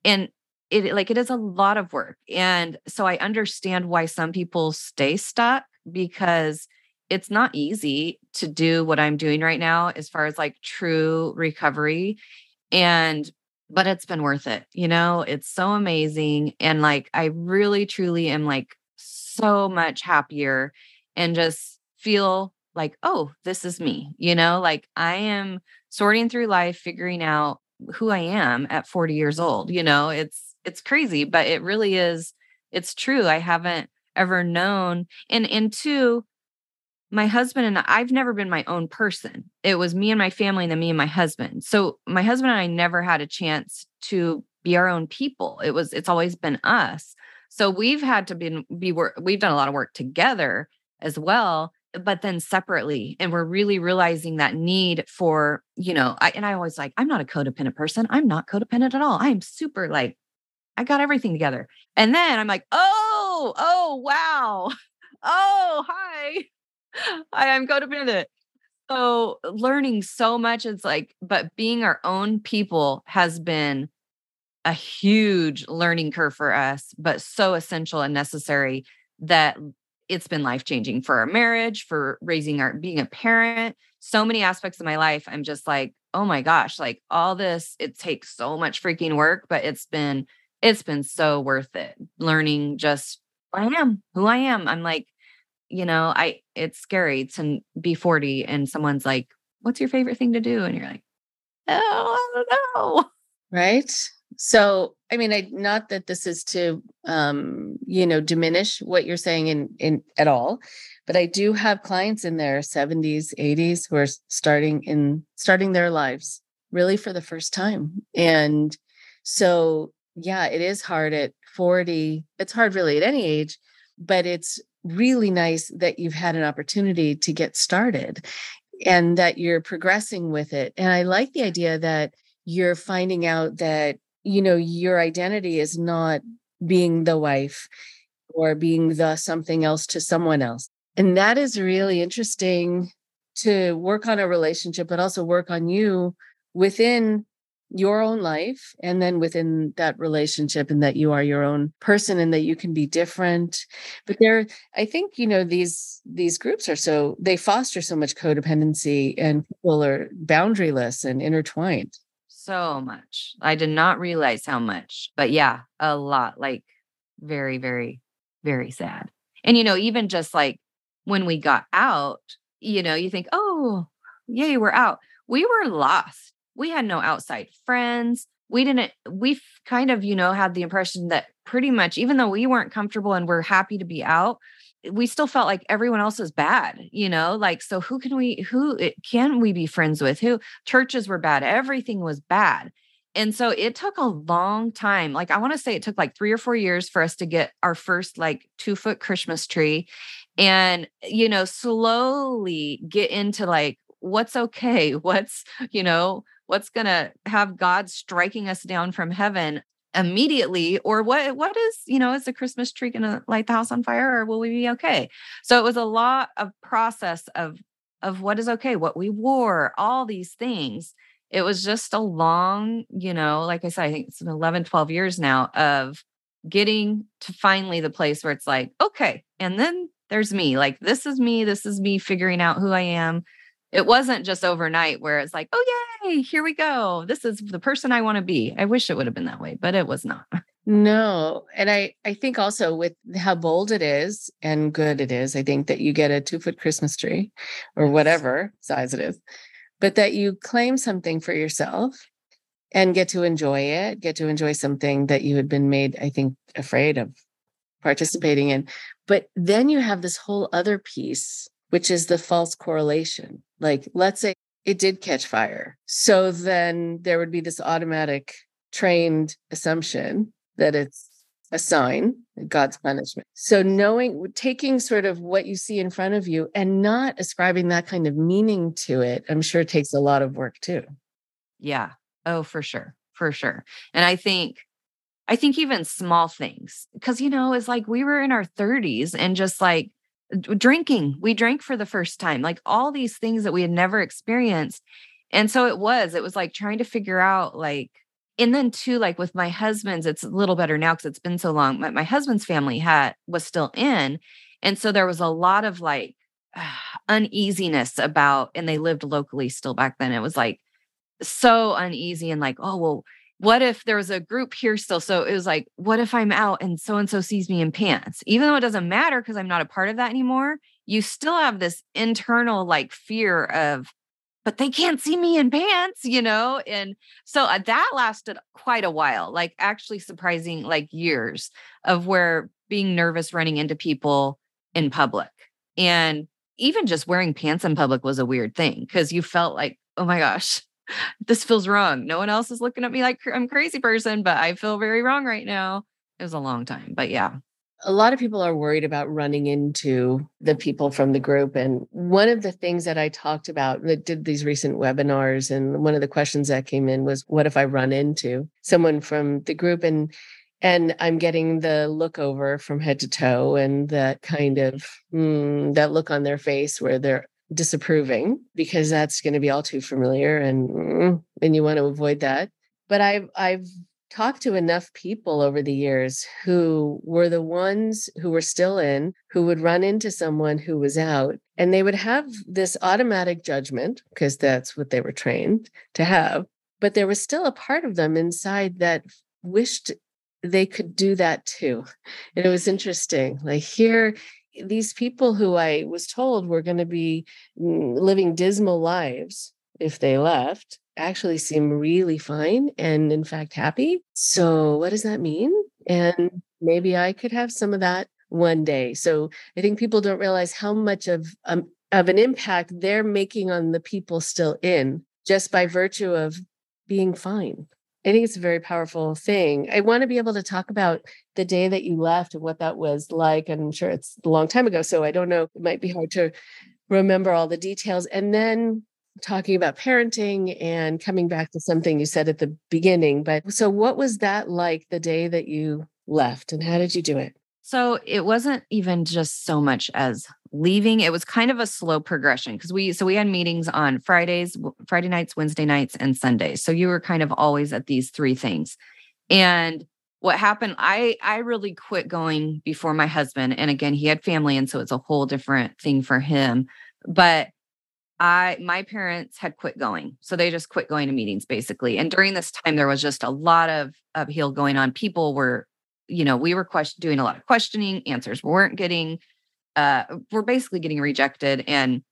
and it like it is a lot of work and so I understand why some people stay stuck because it's not easy to do what I'm doing right now as far as like true recovery and but it's been worth it. You know, it's so amazing. And like, I really, truly am like so much happier and just feel like, oh, this is me. You know, like I am sorting through life, figuring out who I am at 40 years old. You know, it's, it's crazy, but it really is, it's true. I haven't ever known. And, and two, my husband and I, I've never been my own person. It was me and my family and then me and my husband. So my husband and I never had a chance to be our own people. It was it's always been us. So we've had to be be we've done a lot of work together as well, but then separately. And we're really realizing that need for, you know, I and I always like, I'm not a codependent person. I'm not codependent at all. I'm super like, I got everything together. And then I'm like, oh, oh, wow. Oh, hi. I am codependent. So learning so much, it's like, but being our own people has been a huge learning curve for us, but so essential and necessary that it's been life changing for our marriage, for raising our being a parent, so many aspects of my life. I'm just like, oh my gosh, like all this, it takes so much freaking work, but it's been, it's been so worth it. Learning just I am, who I am. I'm like, you know, I it's scary to be 40 and someone's like, "What's your favorite thing to do?" and you're like, "Oh, I don't know." Right? So, I mean, I not that this is to um, you know, diminish what you're saying in in at all, but I do have clients in their 70s, 80s who are starting in starting their lives really for the first time. And so, yeah, it is hard at 40. It's hard really at any age, but it's really nice that you've had an opportunity to get started and that you're progressing with it. And I like the idea that you're finding out that, you know, your identity is not being the wife or being the something else to someone else. And that is really interesting to work on a relationship, but also work on you within your own life and then within that relationship and that you are your own person and that you can be different but there i think you know these these groups are so they foster so much codependency and people are boundaryless and intertwined so much. I did not realize how much but yeah a lot like very very very sad. And you know even just like when we got out you know you think oh yay we're out. We were lost. We had no outside friends. We didn't, we kind of, you know, had the impression that pretty much, even though we weren't comfortable and we're happy to be out, we still felt like everyone else is bad, you know, like, so who can we, who eh, can we be friends with? Who churches were bad? Everything was bad. And so it took a long time. Like, I want to say it took like three or four years for us to get our first like two foot Christmas tree and, you know, slowly get into like, what's okay? What's, you know, what's going to have God striking us down from heaven immediately or what what is you know is the christmas tree going to light the house on fire or will we be okay? So it was a lot of process of of what is okay what we wore all these things. It was just a long you know like i said i think it's 11 12 years now of getting to finally the place where it's like okay and then there's me like this is me this is me figuring out who i am it wasn't just overnight where it's like, oh, yay, here we go. This is the person I want to be. I wish it would have been that way, but it was not. No. And I, I think also with how bold it is and good it is, I think that you get a two foot Christmas tree or whatever size it is, but that you claim something for yourself and get to enjoy it, get to enjoy something that you had been made, I think, afraid of participating in. But then you have this whole other piece, which is the false correlation. Like, let's say it did catch fire. So then there would be this automatic trained assumption that it's a sign, God's punishment. So knowing, taking sort of what you see in front of you and not ascribing that kind of meaning to it, I'm sure takes a lot of work too. Yeah. Oh, for sure. For sure. And I think I think even small things, because, you know, it's like we were in our 30s and just like drinking, we drank for the first time, like all these things that we had never experienced. And so it was, it was like trying to figure out, like, and then too, like with my husband's, it's a little better now because it's been so long. My, my husband's family had was still in. And so there was a lot of like uh, uneasiness about, and they lived locally still back then. It was like so uneasy and like, oh, well, what if there was a group here still? So it was like, what if I'm out and so and so sees me in pants? Even though it doesn't matter because I'm not a part of that anymore, you still have this internal like fear of, but they can't see me in pants, you know? And so uh, that lasted quite a while, like actually surprising, like years of where being nervous running into people in public. And even just wearing pants in public was a weird thing because you felt like, oh my gosh, this feels wrong. No one else is looking at me like I'm crazy person, but I feel very wrong right now. It was a long time, but yeah. A lot of people are worried about running into the people from the group. And one of the things that I talked about that did these recent webinars, and one of the questions that came in was, What if I run into someone from the group? And and I'm getting the look over from head to toe and that kind of mm, that look on their face where they're disapproving because that's going to be all too familiar and mm, and you want to avoid that. But i've i've talked to enough people over the years who were the ones who were still in who would run into someone who was out and they would have this automatic judgment because that's what they were trained to have but there was still a part of them inside that wished they could do that too. And it was interesting like here these people who I was told were going to be mm, living dismal lives if they left actually seem really fine and in fact happy. So what does that mean? And maybe I could have some of that one day. So I think people don't realize how much of um, of an impact they're making on the people still in just by virtue of being fine. I think it's a very powerful thing. I want to be able to talk about the day that you left and what that was like. And I'm sure it's a long time ago. So I don't know. It might be hard to remember all the details. And then talking about parenting and coming back to something you said at the beginning. But so, what was that like the day that you left and how did you do it? So it wasn't even just so much as leaving. It was kind of a slow progression because we so we had meetings on Fridays, Friday nights, Wednesday nights, and Sundays. So you were kind of always at these three things. And what happened, I I really quit going before my husband. And again, he had family, and so it's a whole different thing for him. But I my parents had quit going. So they just quit going to meetings basically. And during this time, there was just a lot of upheaval going on. People were you know, we were question- doing a lot of questioning, answers weren't getting, uh, we're basically getting rejected. And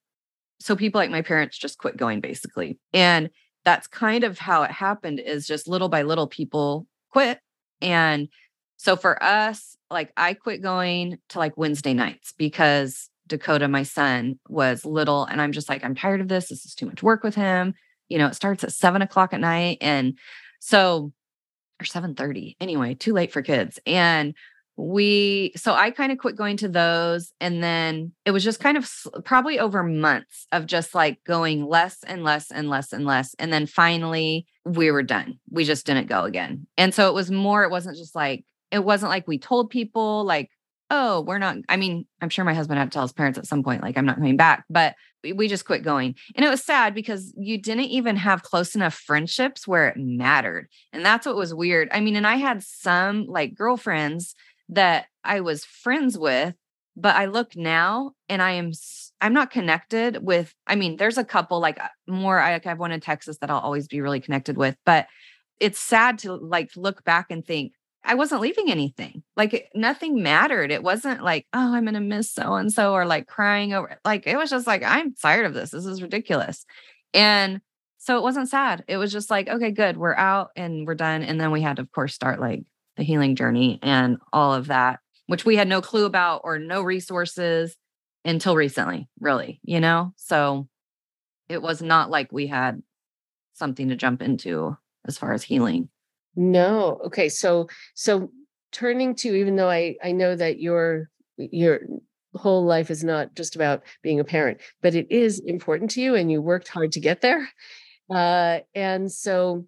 so people like my parents just quit going basically. And that's kind of how it happened is just little by little people quit. And so for us, like I quit going to like Wednesday nights because Dakota, my son, was little. And I'm just like, I'm tired of this. This is too much work with him. You know, it starts at seven o'clock at night. And so or 7:30. Anyway, too late for kids. And we so I kind of quit going to those and then it was just kind of probably over months of just like going less and less and less and less and then finally we were done. We just didn't go again. And so it was more it wasn't just like it wasn't like we told people like oh, we're not. I mean, I'm sure my husband had to tell his parents at some point, like, I'm not coming back, but we just quit going. And it was sad because you didn't even have close enough friendships where it mattered. And that's what was weird. I mean, and I had some like girlfriends that I was friends with, but I look now and I am, I'm not connected with, I mean, there's a couple like uh, more, I, I have one in Texas that I'll always be really connected with, but it's sad to like look back and think, I wasn't leaving anything. Like nothing mattered. It wasn't like, oh, I'm going to miss so and so or like crying over. Like it was just like, I'm tired of this. This is ridiculous. And so it wasn't sad. It was just like, okay, good. We're out and we're done. And then we had to, of course, start like the healing journey and all of that. which we had no clue about or no resources until recently, really, you know? So it was not like we had something to jump into as far as healing. No. Okay. So so turning to even though I I know that your your whole life is not just about being a parent, but it is important to you and you worked hard to get there. Uh and so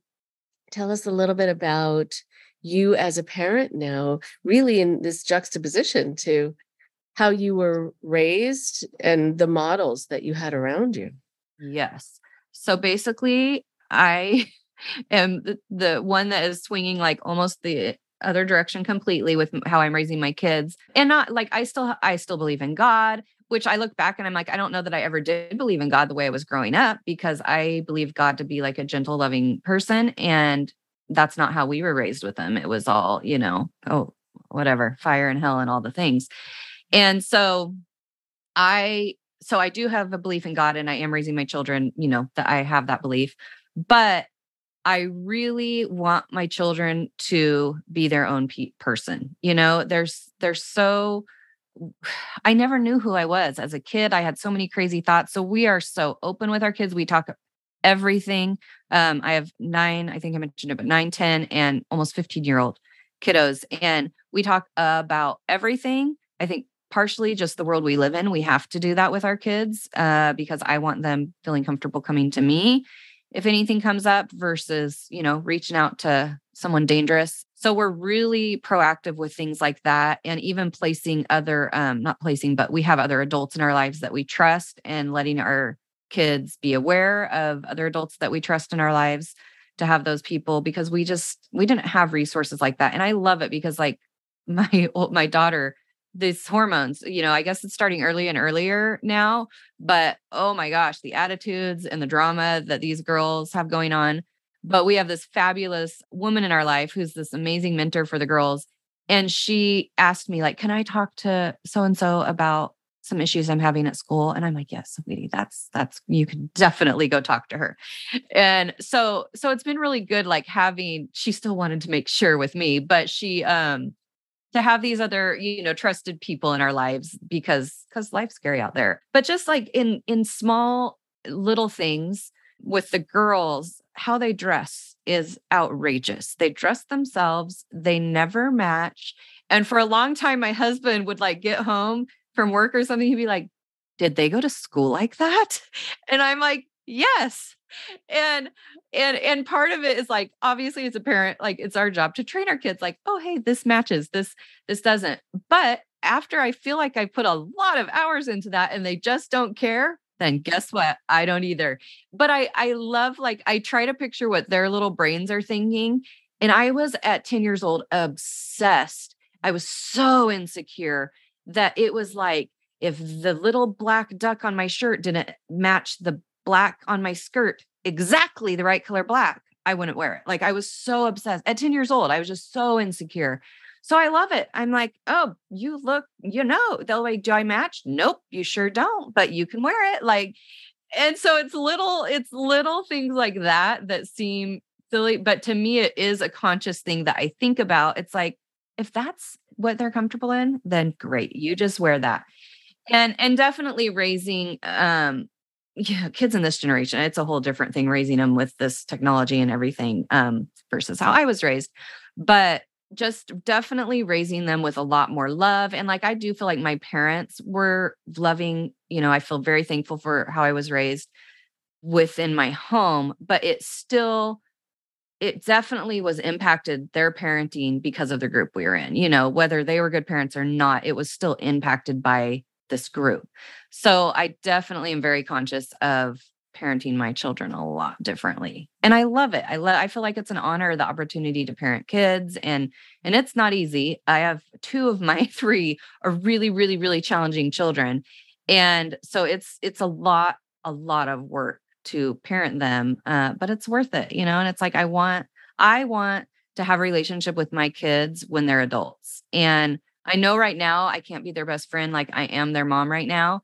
tell us a little bit about you as a parent now, really in this juxtaposition to how you were raised and the models that you had around you. Yes. So basically, I am the, one that is swinging like almost the other direction completely with how I'm raising my kids. And not like I still I still believe in God, which I look back and I'm like I don't know that I ever did believe in God the way I was growing up because I believe God to be like a gentle loving person and that's not how we were raised with them. It was all, you know, oh, whatever, fire and hell and all the things. And so I so I do have a belief in God and I am raising my children, you know, that I have that belief. But I really want my children to be their own pe- person. You know, there's they're so I never knew who I was as a kid. I had so many crazy thoughts. So we are so open with our kids. We talk everything. Um, I have nine, I think I mentioned it, but nine, 10, and almost 15 year old kiddos. And we talk about everything. I think partially just the world we live in. We have to do that with our kids uh, because I want them feeling comfortable coming to me if anything comes up versus, you know, reaching out to someone dangerous. So we're really proactive with things like that and even placing other um not placing but we have other adults in our lives that we trust and letting our kids be aware of other adults that we trust in our lives to have those people because we just we didn't have resources like that. And i love it because like my my daughter these hormones you know i guess it's starting early and earlier now but oh my gosh the attitudes and the drama that these girls have going on. But we have this fabulous woman in our life who's this amazing mentor for the girls and she asked me like can i talk to so and so about some issues I'm having at school. And I'm like, yes, sweetie, that's that's you can definitely go talk to her. And so so it's been really good like having she still wanted to make sure with me, but she um to have these other you know trusted people in our lives because because life's scary out there but just like in in small little things with the girls how they dress is outrageous they dress themselves they never match and for a long time my husband would like get home from work or something, he'd be like, Did they go to school like that? And I'm like, Yes. And and and part of it is like obviously as a parent like it's our job to train our kids like oh hey this matches this this doesn't but after i feel like i put a lot of hours into that and they just don't care then guess what i don't either but i i love like i try to picture what their little brains are thinking and i was at 10 years old obsessed i was so insecure that it was like if the little black duck on my shirt didn't match the black on my skirt exactly the right color black, I wouldn't wear it. Like I was so obsessed at 10 years old. I was just so insecure. So I love it. I'm like, oh, you look, you know, they'll like, do I match? Nope, you sure don't, but you can wear it. Like, and so it's little, it's little things like that that seem silly. But to me, it is a conscious thing that I think about. It's like, if that's what they're comfortable in, then great. You just wear that. And and definitely raising um yeah, kids in this generation, it's a whole different thing raising them with this technology and everything um versus how I was raised. But just definitely raising them with a lot more love and like I do feel like my parents were loving, you know, I feel very thankful for how I was raised within my home, but it still it definitely was impacted their parenting because of the group we were in. You know, whether they were good parents or not, it was still impacted by this group. So I definitely am very conscious of parenting my children a lot differently. And I love it. I love I feel like it's an honor the opportunity to parent kids and and it's not easy. I have two of my 3 are really really really challenging children. And so it's it's a lot a lot of work to parent them uh, but it's worth it you know and it's like i want i want to have a relationship with my kids when they're adults and i know right now i can't be their best friend like i am their mom right now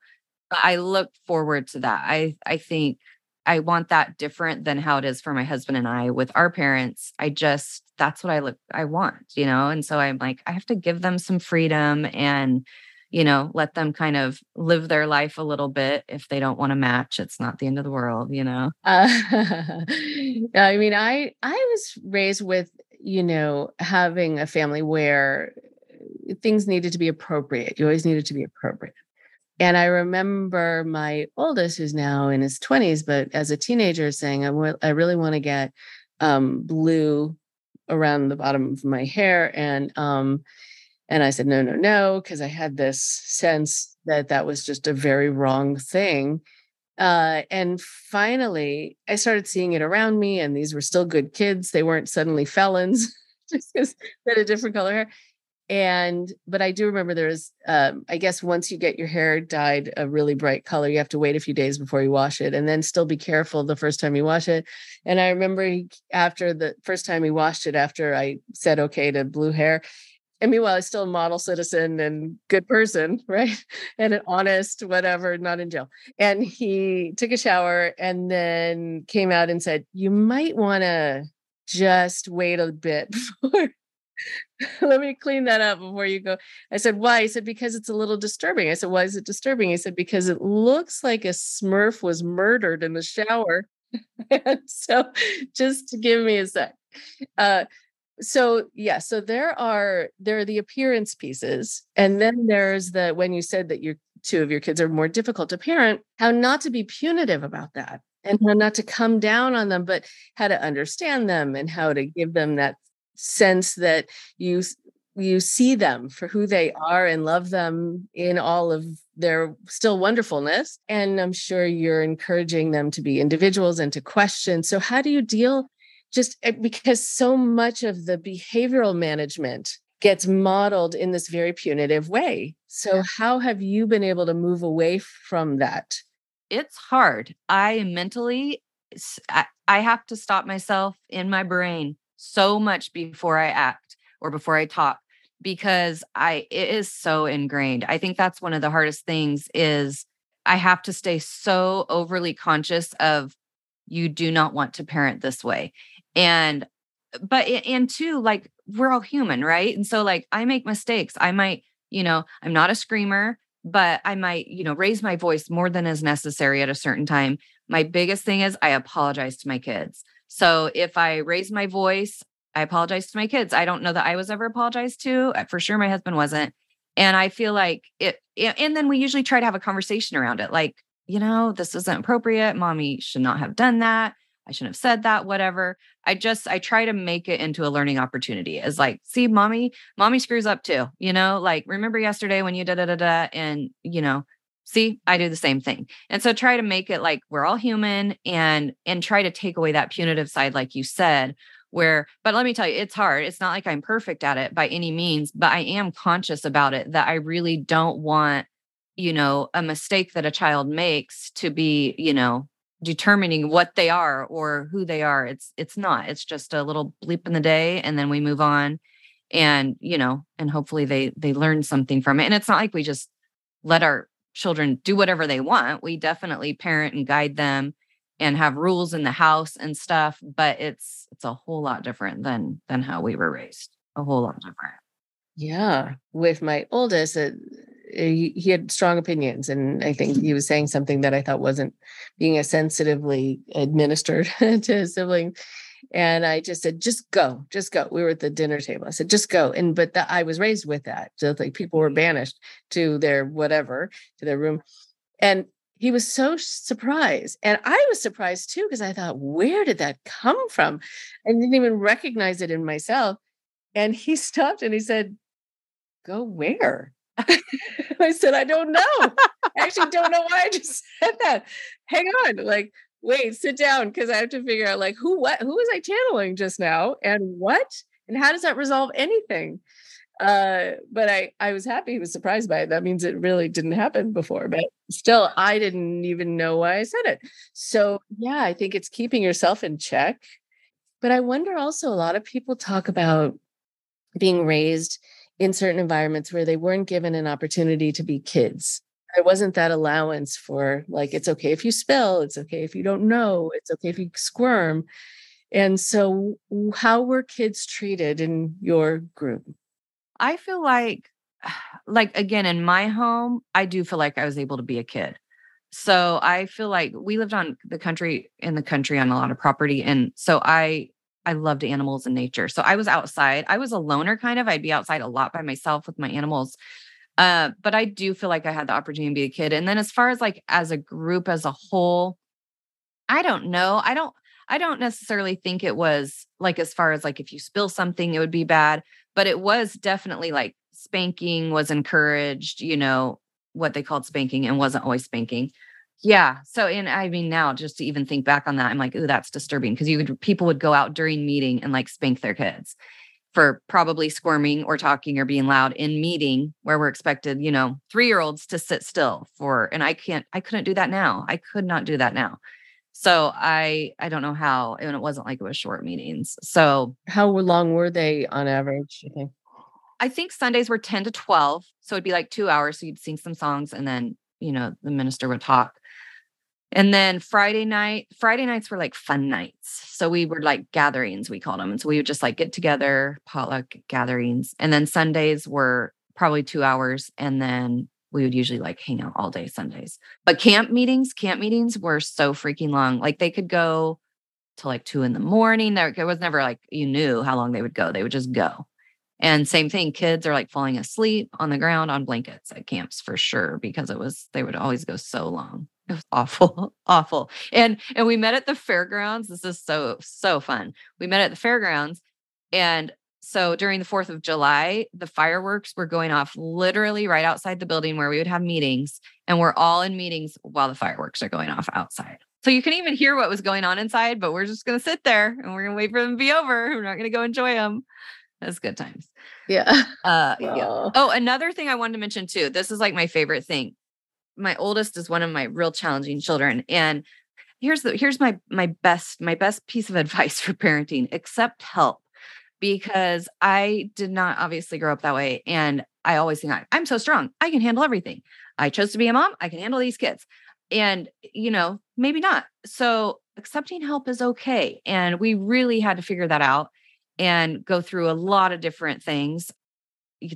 but i look forward to that i i think I want that different than how it is for my husband and I with our parents. I just that's what I look I want, you know? And so I'm like I have to give them some freedom and you know, let them kind of live their life a little bit. If they don't want to match, it's not the end of the world, you know. Uh, I mean, I I was raised with, you know, having a family where things needed to be appropriate. You always needed to be appropriate. And I remember my oldest, who's now in his 20s, but as a teenager, saying, I, w- I really want to get um, blue around the bottom of my hair. And, um, and I said, no, no, no, because I had this sense that that was just a very wrong thing. Uh, and finally, I started seeing it around me, and these were still good kids. They weren't suddenly felons just because they had a different color hair and but i do remember there was um, i guess once you get your hair dyed a really bright color you have to wait a few days before you wash it and then still be careful the first time you wash it and i remember he, after the first time he washed it after i said okay to blue hair and meanwhile, he's still a model citizen and good person, right? And an honest, whatever, not in jail. And he took a shower and then came out and said, You might want to just wait a bit before let me clean that up before you go. I said, why? He said, because it's a little disturbing. I said, why is it disturbing? He said, because it looks like a smurf was murdered in the shower. and so just give me a sec. Uh, so yeah, so there are there are the appearance pieces, and then there's the when you said that your two of your kids are more difficult to parent, how not to be punitive about that and how not to come down on them, but how to understand them and how to give them that sense that you you see them for who they are and love them in all of their still wonderfulness and i'm sure you're encouraging them to be individuals and to question. So how do you deal just eh, because so much of the behavioral management gets modeled in this very punitive way so how have you been able to move away from that it's hard i mentally i have to stop myself in my brain so much before I act or before I talk because I it is so ingrained. I think that's one of the hardest things is I have to stay so overly conscious of you do not want to parent this way. And but and two like we're all human, right? And so like I make mistakes. I might, you know, I'm not a screamer, but I might, you know, raise my voice more than is necessary at a certain time. My biggest thing is I apologize to my kids. So if I raise my voice, I apologize to my kids. I don't know that I was ever apologized to. For sure, my husband wasn't. And I feel like it, and then we usually try to have a conversation around it. Like, you know, this isn't appropriate. Mommy should not have done that. I shouldn't have said that, whatever. I just, I try to make it into a learning opportunity as like, see, mommy, mommy screws up too, you know, like remember yesterday when you da da da da, and you know, see i do the same thing and so try to make it like we're all human and and try to take away that punitive side like you said where but let me tell you it's hard it's not like i'm perfect at it by any means but i am conscious about it that i really don't want you know a mistake that a child makes to be you know determining what they are or who they are it's it's not it's just a little bleep in the day and then we move on and you know and hopefully they they learn something from it and it's not like we just let our children do whatever they want. We definitely parent and guide them and have rules in the house and stuff, but it's it's a whole lot different than than how we were raised. A whole lot different. Yeah, with my oldest, Uh, he, he had strong opinions, and I think he was saying something that I thought wasn't being as sensitively administered to his sibling. And I just said, just go, just go. We were at the dinner table. I said, just go. And but I was raised with that. So like people were mm-hmm. banished to their whatever, to their room. And he was so surprised. And I was surprised too, because I thought, where did that come from? I didn't even recognize it in myself. And he stopped and he said, Go where? I said, I don't know. I actually don't know why I just said that. Hang on. Like, wait, sit down because I have to figure out like who what who was I channeling just now and what and how does that resolve anything? Uh, but I I was happy he was surprised by it. That means it really didn't happen before, but still I didn't even know why I said it. So yeah, I think it's keeping yourself in check. But I wonder also a lot of people talk about being raised in certain environments where they weren't given an opportunity to be kids. There wasn't that allowance for like it's okay if you spill it's okay if you don't know it's okay if you squirm. And so how were kids treated in your group? I feel like like again in my home i do feel like i was able to be a kid. So i feel like we lived on the country in the country on a lot of property and so i i loved animals and nature so i was outside i was a loner kind of i'd be outside a lot by myself with my animals uh, but I do feel like I had the opportunity to be a kid. And then as far as like as a group as a whole, I don't know. I don't I don't necessarily think it was like as far as like if you spill something, it would be bad, but it was definitely like spanking was encouraged, you know, what they called spanking and wasn't always spanking. Yeah. So, and I mean, now just to even think back on that, I'm like, oh, that's disturbing because you would, people would go out during meeting and like spank their kids for probably squirming or talking or being loud in meeting where we're expected, you know, three year olds to sit still for, and I can't, I couldn't do that now. I could not do that now. So I, I don't know how, and it wasn't like it was short meetings. So how long were they on average? You think? I think Sundays were 10 to 12. So it'd be like two hours. So you'd sing some songs and then, you know, the minister would talk. And then Friday night, Friday nights were like fun nights. So we were like gatherings, we called them. And so we would just like get together, potluck gatherings. And then Sundays were probably two hours. And then we would usually like hang out all day Sundays. But camp meetings, camp meetings were so freaking long. Like they could go to like two in the morning. There it was never like you knew how long they would go. They would just go. And same thing, kids are like falling asleep on the ground on blankets at camps for sure, because it was they would always go so long. It was awful, awful. And and we met at the fairgrounds. This is so so fun. We met at the fairgrounds and so during the 4th of July, the fireworks were going off literally right outside the building where we would have meetings and we're all in meetings while the fireworks are going off outside. So you can even hear what was going on inside, but we're just going to sit there and we're going to wait for them to be over. We're not going to go enjoy them. That's good times. Yeah. Uh, yeah. Oh, another thing I wanted to mention too. This is like my favorite thing my oldest is one of my real challenging children and here's the here's my my best my best piece of advice for parenting accept help because i did not obviously grow up that way and i always think i'm so strong i can handle everything. I chose to be a mom i can handle these kids. And you know maybe not. So accepting help is okay and we really had to figure that out and go through a lot of different things.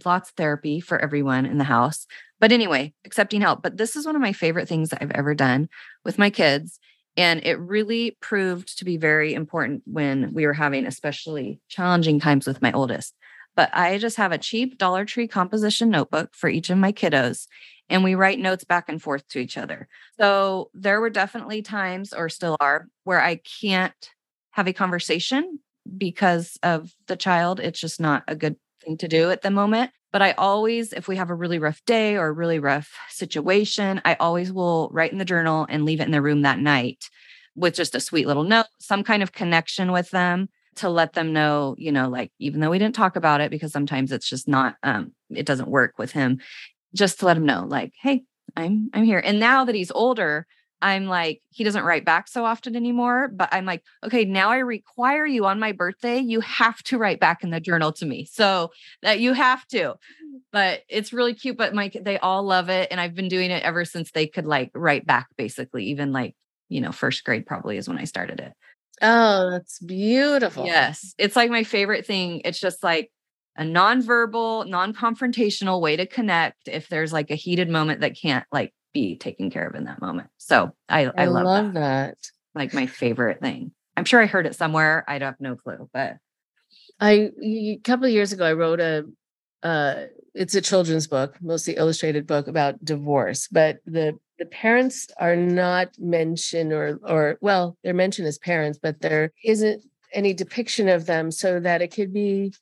Lots of therapy for everyone in the house but anyway, accepting help. But this is one of my favorite things that I've ever done with my kids. And it really proved to be very important when we were having especially challenging times with my oldest. But I just have a cheap Dollar Tree composition notebook for each of my kiddos, and we write notes back and forth to each other. So there were definitely times, or still are, where I can't have a conversation because of the child. It's just not a good thing to do at the moment. But I always, if we have a really rough day or a really rough situation, I always will write in the journal and leave it in the room that night with just a sweet little note, some kind of connection with them to let them know, you know, like even though we didn't talk about it because sometimes it's just not um it doesn't work with him, just to let him know like, hey, I'm I'm here. And now that he's older, I'm like, he doesn't write back so often anymore, but I'm like, okay, now I require you on my birthday, you have to write back in the journal to me. So that you have to. But it's really cute. But my they all love it. And I've been doing it ever since they could like write back, basically, even like, you know, first grade probably is when I started it. Oh, that's beautiful. Yes. It's like my favorite thing. It's just like a non-verbal, non-confrontational way to connect if there's like a heated moment that can't like be taken care of in that moment. So I, I, I love, love that. that. Like my favorite thing. I'm sure I heard it somewhere. I have no clue, but I a couple of years ago I wrote a uh it's a children's book, mostly illustrated book about divorce, but the the parents are not mentioned or or well, they're mentioned as parents, but there isn't any depiction of them so that it could be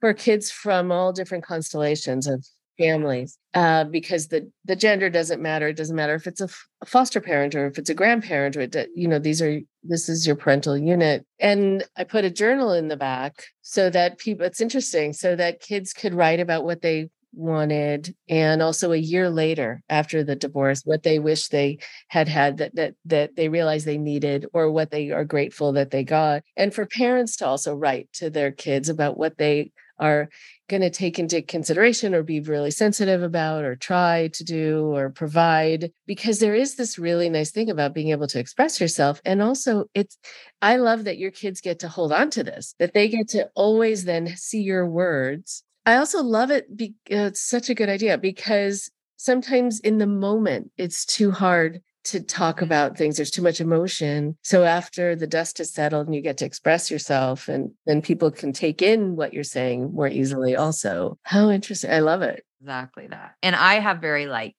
for kids from all different constellations of families uh, because the the gender doesn't matter. It doesn't matter if it's a, f- a foster parent or if it's a grandparent or it, you know these are this is your parental unit. And I put a journal in the back so that people. It's interesting so that kids could write about what they wanted and also a year later after the divorce what they wish they had had that that that they realized they needed or what they are grateful that they got and for parents to also write to their kids about what they are going to take into consideration or be really sensitive about or try to do or provide because there is this really nice thing about being able to express yourself and also it's i love that your kids get to hold on to this that they get to always then see your words. I also love it be, uh, it's such a good idea because sometimes in the moment it's too hard to talk about things. There's too much emotion. So after the dust has settled and you get to express yourself, and then people can take in what you're saying more easily, also. How interesting. I love it. Exactly that. And I have very like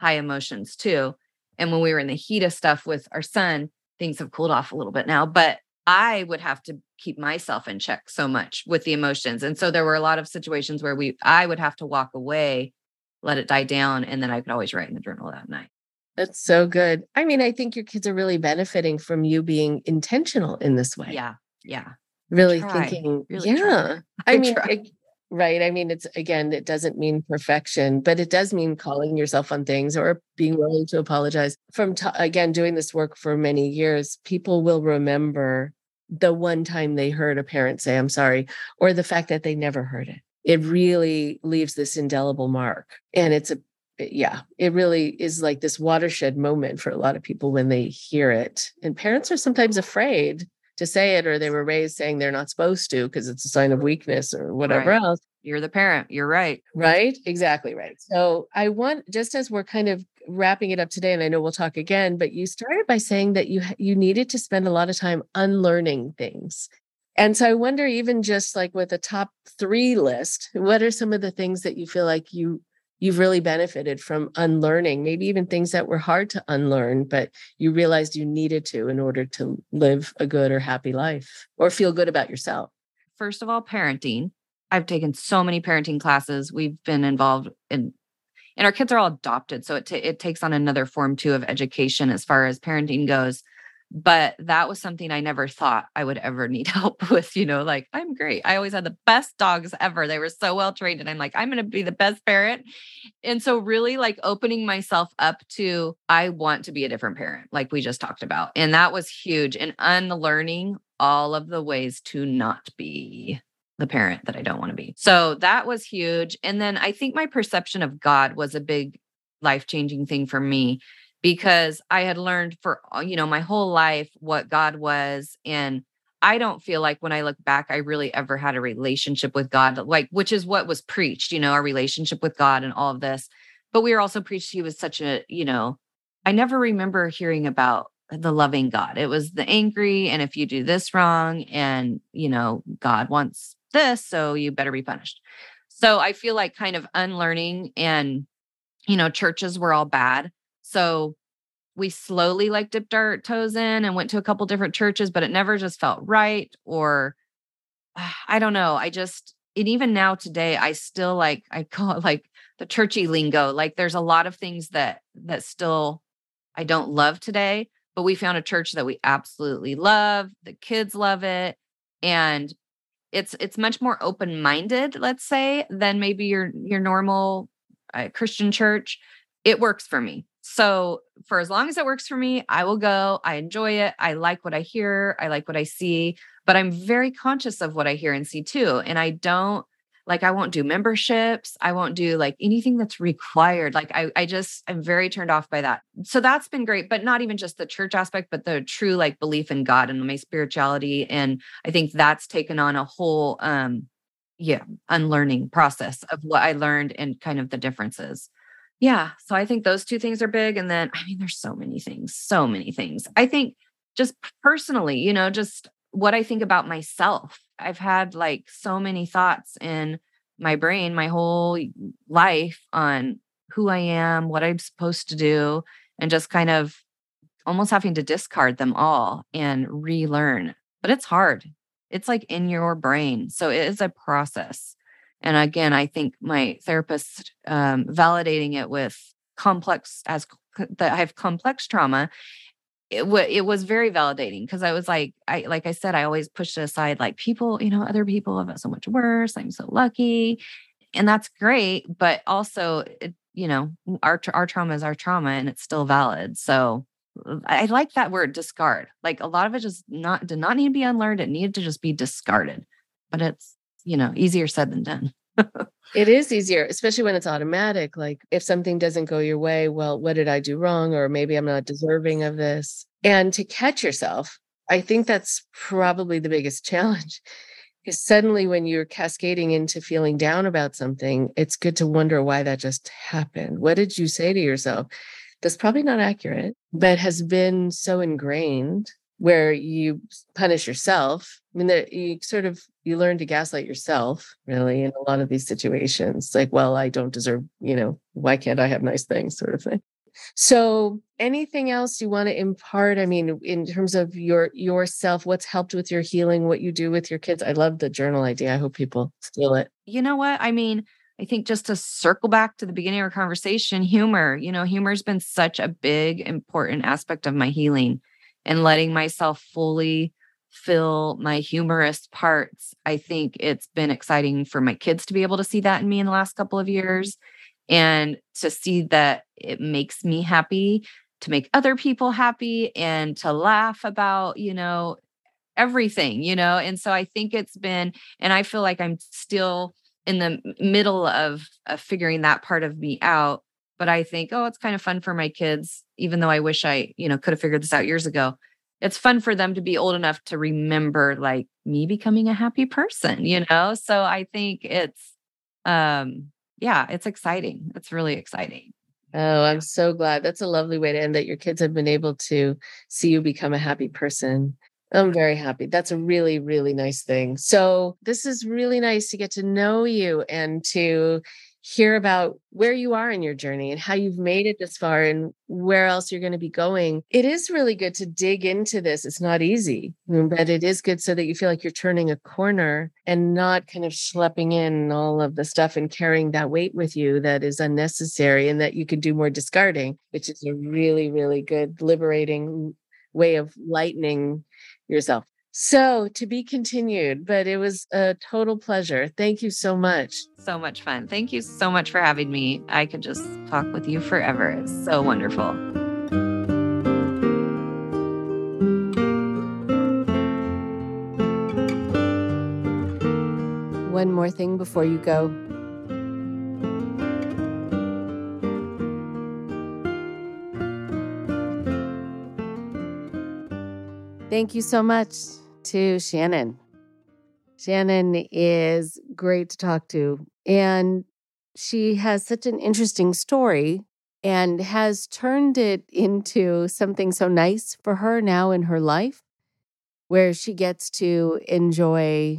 high emotions too. And when we were in the heat of stuff with our son, things have cooled off a little bit now, but I would have to keep myself in check so much with the emotions. And so there were a lot of situations where we I would have to walk away, let it die down, and then I could always write in the journal that night. That's so good. I mean, I think your kids are really benefiting from you being intentional in this way. Yeah. Yeah. Really thinking. Really yeah. I, I mean, it, right. I mean, it's again, it doesn't mean perfection, but it does mean calling yourself on things or being willing to apologize. From t- again, doing this work for many years, people will remember the one time they heard a parent say, I'm sorry, or the fact that they never heard it it really leaves this indelible mark and it's a yeah, it really is like this watershed moment for a lot of people when they hear it. And parents are sometimes afraid to say it, or they were raised saying they're not supposed to because it's a sign of weakness or whatever right. else. You're the parent. You're right. Right. Exactly right. So I want, just as we're kind of wrapping it up today, and I know we'll talk again, but you started by saying that you you needed to spend a lot of time unlearning things. And so I wonder, even just like with a top three list, what are some of the things that you feel like you you've really benefited from unlearning, maybe even things that were hard to unlearn, but you realized you needed to in order to live a good or happy life or feel good about yourself? First of all, parenting. I've taken so many parenting classes. We've been involved in, and our kids are all adopted. So it, t- it takes on another form too of education as far as parenting goes but that was something I never thought I would ever need help with. You know, like I'm great. I always had the best dogs ever. They were so well trained. And I'm like, I'm going to be the best parent. And so, really, like opening myself up to, I want to be a different parent, like we just talked about. And that was huge. And unlearning all of the ways to not be the parent that I don't want to be. So that was huge. And then I think my perception of God was a big life changing thing for me because I had learned for, uh, you know, my whole life what God was. And I don't feel like when I look back, I really ever had a relationship with God, like, which is what was preached, you know, our relationship with God and all of this. But we were also preached he was such a, you know, I never remember hearing about the loving God. It was the angry, and if you do this wrong, and, you know, God wants this, so you better be punished. So I feel like kind of unlearning and, you know, churches were all bad so we slowly like dipped our toes in and went to a couple different churches, but it never just felt right. Or I don't know. I just, and even now today, I still like, I call it like the churchy lingo. Like there's a lot of things that, that still I don't love today, but we found a church that we absolutely love. The kids love it. And it's, it's much more open-minded, let's say, than maybe your, your normal uh, Christian church. It works for me. So, for as long as it works for me, I will go. I enjoy it. I like what I hear. I like what I see, but I'm very conscious of what I hear and see too. And I don't like, I won't do memberships. I won't do like anything that's required. Like, I, I just, I'm very turned off by that. So, that's been great, but not even just the church aspect, but the true like belief in God and my spirituality. And I think that's taken on a whole, um, yeah, unlearning process of what I learned and kind of the differences yeah so i think those two things are big and then i mean there's so many things so many things. I think just personally you know just what i think about myself. I've had like so many thoughts in my brain my whole life on who i am what i'm supposed to do and just kind of almost having to discard them all and relearn but it's hard. It's like in your brain so it is a process and again, I think my therapist um, validating it with complex as that I have complex trauma. It, w- it was very validating because I was like, I like I said, I always pushed it aside. Like people, you know, other people have it so much worse. I'm so lucky, and that's great. But also, it, you know, our our trauma is our trauma, and it's still valid. So I like that word discard. Like a lot of it just not did not need to be unlearned. It needed to just be discarded. But it's you know, easier said than done. it is easier, especially when it's automatic. Like if something doesn't go your way, well, what did I do wrong? Or maybe I'm not deserving of this. And to catch yourself, I think that's probably the biggest challenge. Because suddenly, when you're cascading into feeling down about something, it's good to wonder why that just happened. What did you say to yourself? That's probably not accurate, but has been so ingrained where you punish yourself. I mean, that you sort of you learn to gaslight yourself, really, in a lot of these situations. Like, well, I don't deserve, you know, why can't I have nice things, sort of thing. So, anything else you want to impart? I mean, in terms of your yourself, what's helped with your healing, what you do with your kids? I love the journal idea. I hope people steal it. You know what? I mean, I think just to circle back to the beginning of our conversation, humor, you know, humor has been such a big, important aspect of my healing and letting myself fully fill my humorous parts. I think it's been exciting for my kids to be able to see that in me in the last couple of years and to see that it makes me happy to make other people happy and to laugh about, you know, everything, you know. And so I think it's been, and I feel like I'm still in the middle of, of figuring that part of me out. But I think, oh, it's kind of fun for my kids, even though I wish I, you know, could have figured this out years ago. It's fun for them to be old enough to remember like me becoming a happy person, you know? So I think it's um yeah, it's exciting. It's really exciting. Oh, I'm so glad. That's a lovely way to end that your kids have been able to see you become a happy person. I'm very happy. That's a really, really nice thing. So, this is really nice to get to know you and to hear about where you are in your journey and how you've made it this far and where else you're going to be going. It is really good to dig into this. It's not easy, mm, but it is good so that you feel like you're turning a corner and not kind of schlepping in all of the stuff and carrying that weight with you that is unnecessary and that you can do more discarding, which is a really, really good liberating way of lightening yourself. So to be continued, but it was a total pleasure. Thank you so much. So much fun. Thank you so much for having me. I could just talk with you forever. It's so wonderful. One more thing before you go. Thank you so much to Shannon. Shannon is great to talk to. And she has such an interesting story and has turned it into something so nice for her now in her life, where she gets to enjoy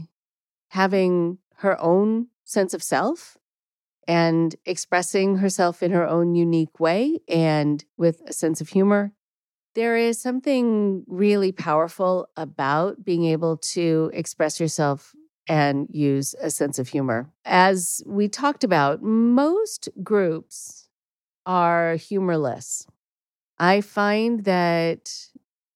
having her own sense of self and expressing herself in her own unique way and with a sense of humor there is something really powerful about being able to express yourself and use a sense of humor. As we talked about, most groups are humorless. I find that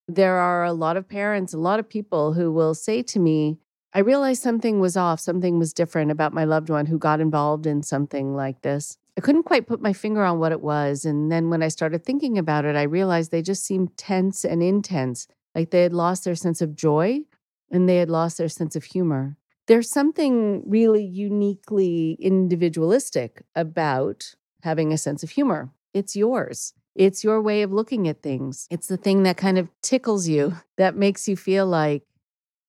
there are a lot of parents, a lot of people who will say to me, I realized something was off, something was different about my loved one who got involved in something like this. I couldn't quite put my finger on what it was. And then when I started thinking about it, I realized they just seemed tense and intense, like they had lost their sense of joy and they had lost their sense of humor. There's something really uniquely individualistic about having a sense of humor. It's yours. It's your way of looking at things. It's the thing that kind of tickles you, that makes you feel like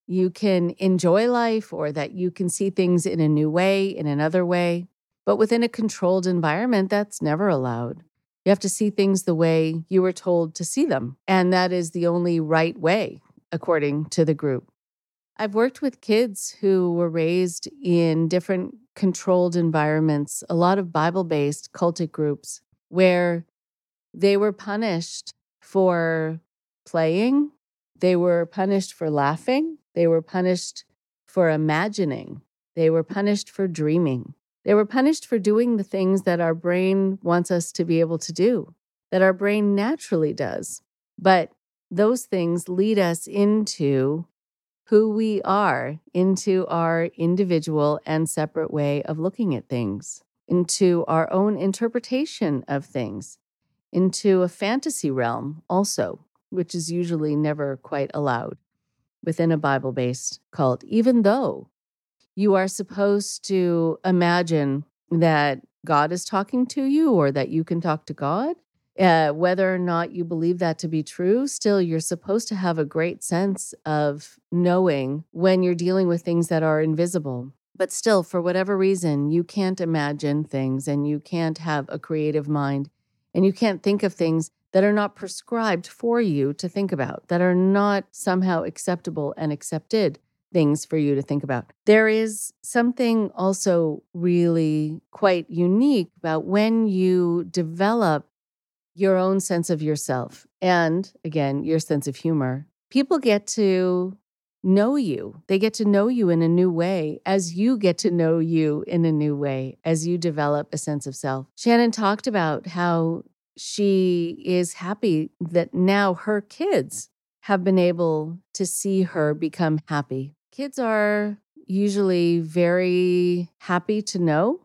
you can enjoy life or that you can see things in a new way, in another way. But within a controlled environment, that's never allowed. You have to see things the way you were told to see them. And that is the only right way, according to the group. I've worked with kids who were raised in different controlled environments, a lot of Bible based cultic groups, where they were punished for playing, they were punished for laughing, they were punished for imagining, they were punished for dreaming. They were punished for doing the things that our brain wants us to be able to do, that our brain naturally does. But those things lead us into who we are, into our individual and separate way of looking at things, into our own interpretation of things, into a fantasy realm also, which is usually never quite allowed within a Bible based cult, even though You are supposed to imagine that God is talking to you or that you can talk to God. Uh, whether or not you believe that to be true, still, you're supposed to have a great sense of knowing when you're dealing with things that are invisible. But still, for whatever reason, you can't imagine things and you can't have a creative mind and you can't think of things that are not prescribed for you to think about, that are not somehow acceptable and accepted things for you to think about. There is something also really quite unique about when you develop your own sense of yourself and, again, your sense of humor. People get to know you. They get to know you in a new way as you get to know you in a new way as you develop a sense of self. Shannon talked about how she is happy that now her kids have been able to see her become happy. Kids are usually very happy to know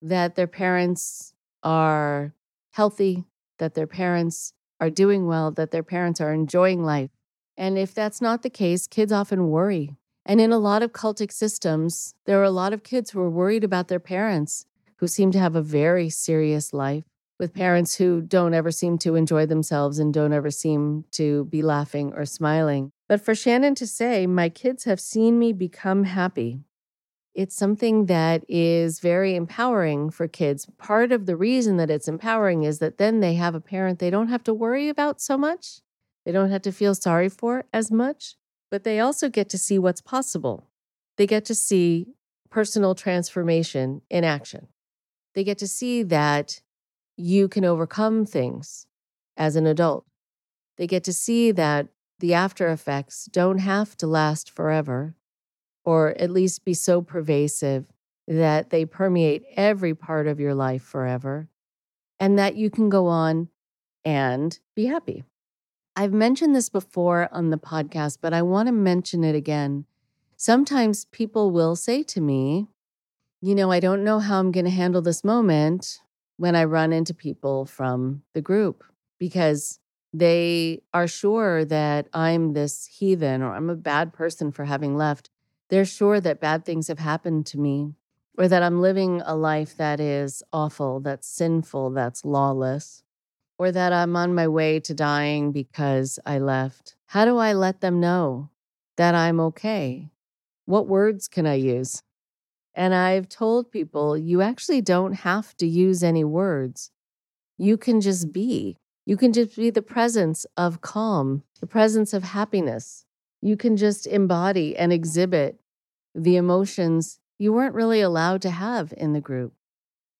that their parents are healthy, that their parents are doing well, that their parents are enjoying life. And if that's not the case, kids often worry. And in a lot of cultic systems, there are a lot of kids who are worried about their parents who seem to have a very serious life with parents who don't ever seem to enjoy themselves and don't ever seem to be laughing or smiling. But for Shannon to say, My kids have seen me become happy, it's something that is very empowering for kids. Part of the reason that it's empowering is that then they have a parent they don't have to worry about so much. They don't have to feel sorry for as much, but they also get to see what's possible. They get to see personal transformation in action. They get to see that you can overcome things as an adult. They get to see that the after effects don't have to last forever, or at least be so pervasive that they permeate every part of your life forever, and that you can go on and be happy. I've mentioned this before on the podcast, but I want to mention it again. Sometimes people will say to me, you know, I don't know how I'm going to handle this moment when I run into people from the group because they are sure that I'm this heathen or I'm a bad person for having left. They're sure that bad things have happened to me or that I'm living a life that is awful, that's sinful, that's lawless or that I'm on my way to dying because I left? How do I let them know that I'm okay? What words can I use? And I've told people you actually don't have to use any words. You can just be. You can just be the presence of calm, the presence of happiness. You can just embody and exhibit the emotions you weren't really allowed to have in the group.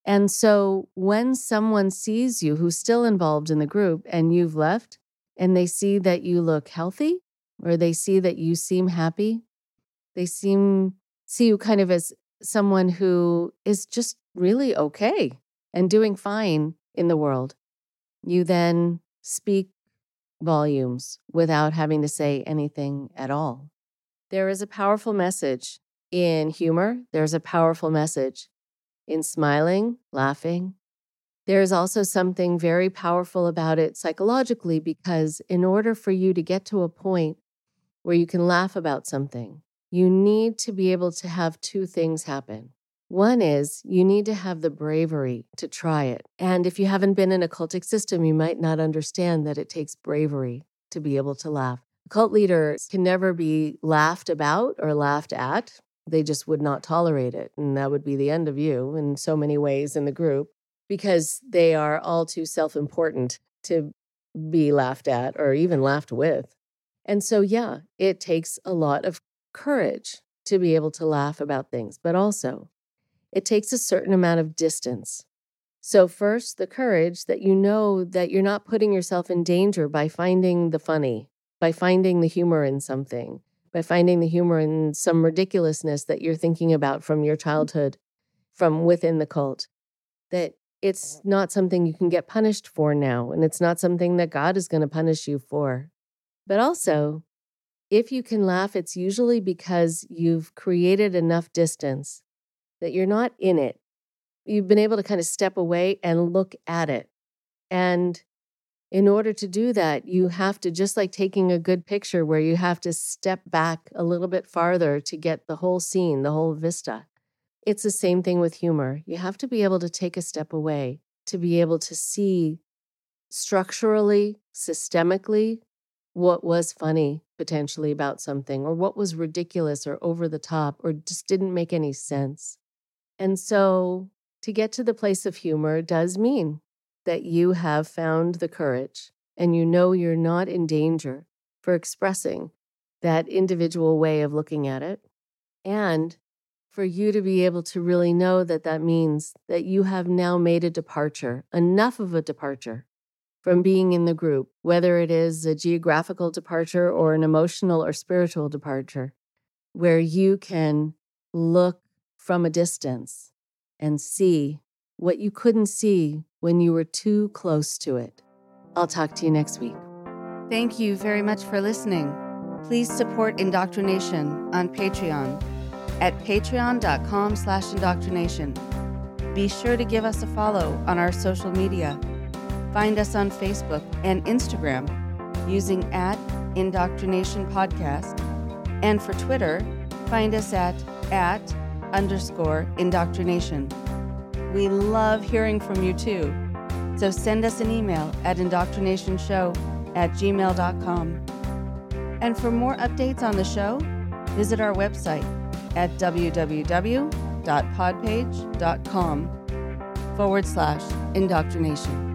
And so when someone sees you who's still involved in the group and you've left and they see that you look healthy or they see that you seem happy, they seem see you kind of as someone who is just really okay and doing fine in the world. You then speak volumes without having to say anything at all. There is a powerful message in humor. There's a powerful message in smiling, laughing. There is also something very powerful about it psychologically because, in order for you to get to a point where you can laugh about something, you need to be able to have two things happen. One is you need to have the bravery to try it. And if you haven't been in a cultic system, you might not understand that it takes bravery to be able to laugh. Cult leaders can never be laughed about or laughed at they just would not tolerate it. And that would be the end of you in so many ways in the group because they are all too self important to be laughed at or even laughed with. And so, yeah, it takes a lot of courage to be able to laugh about things, but also it takes a certain amount of distance. So, first, the courage that you know that you're not putting yourself in danger by finding the funny, by finding the humor in something, by finding the humor in some ridiculousness that you're thinking about from your childhood, from within the cult, that it's not something you can get punished for now, and it's not something that God is going to punish you for. But also, if you can laugh, it's usually because you've created enough distance that you're not in it. You've been able to kind of step away and look at it. And in order to do that, you have to, just like taking a good picture where you have to step back a little bit farther to get the whole scene, the whole vista. It's the same thing with humor. You have to be able to take a step away to be able to see structurally, systemically, what was funny potentially about something, or what was ridiculous or over the top, or just didn't make any sense. And so to get to the place of humor does mean that you have found the courage and you know you're not in danger for expressing that individual way of looking at it. And for you to be able to really know that that means that you have now made a departure, enough of a departure from being in the group, whether it is a geographical departure or an emotional or spiritual departure, where you can look from a distance and see what you couldn't see when you were too close to it. I'll talk to you next week. Thank you very much for listening. Please support Indoctrination on Patreon at patreon.com slash indoctrination. Be sure to give us a follow on our social media. Find us on Facebook and Instagram using at Indoctrination Podcast. And for Twitter, find us at at underscore indoctrination. We love hearing from you too. So send us an email at indoctrinationshow at gmail.com. And for more updates on the show, visit our website at www.podpage.com forward slash indoctrination.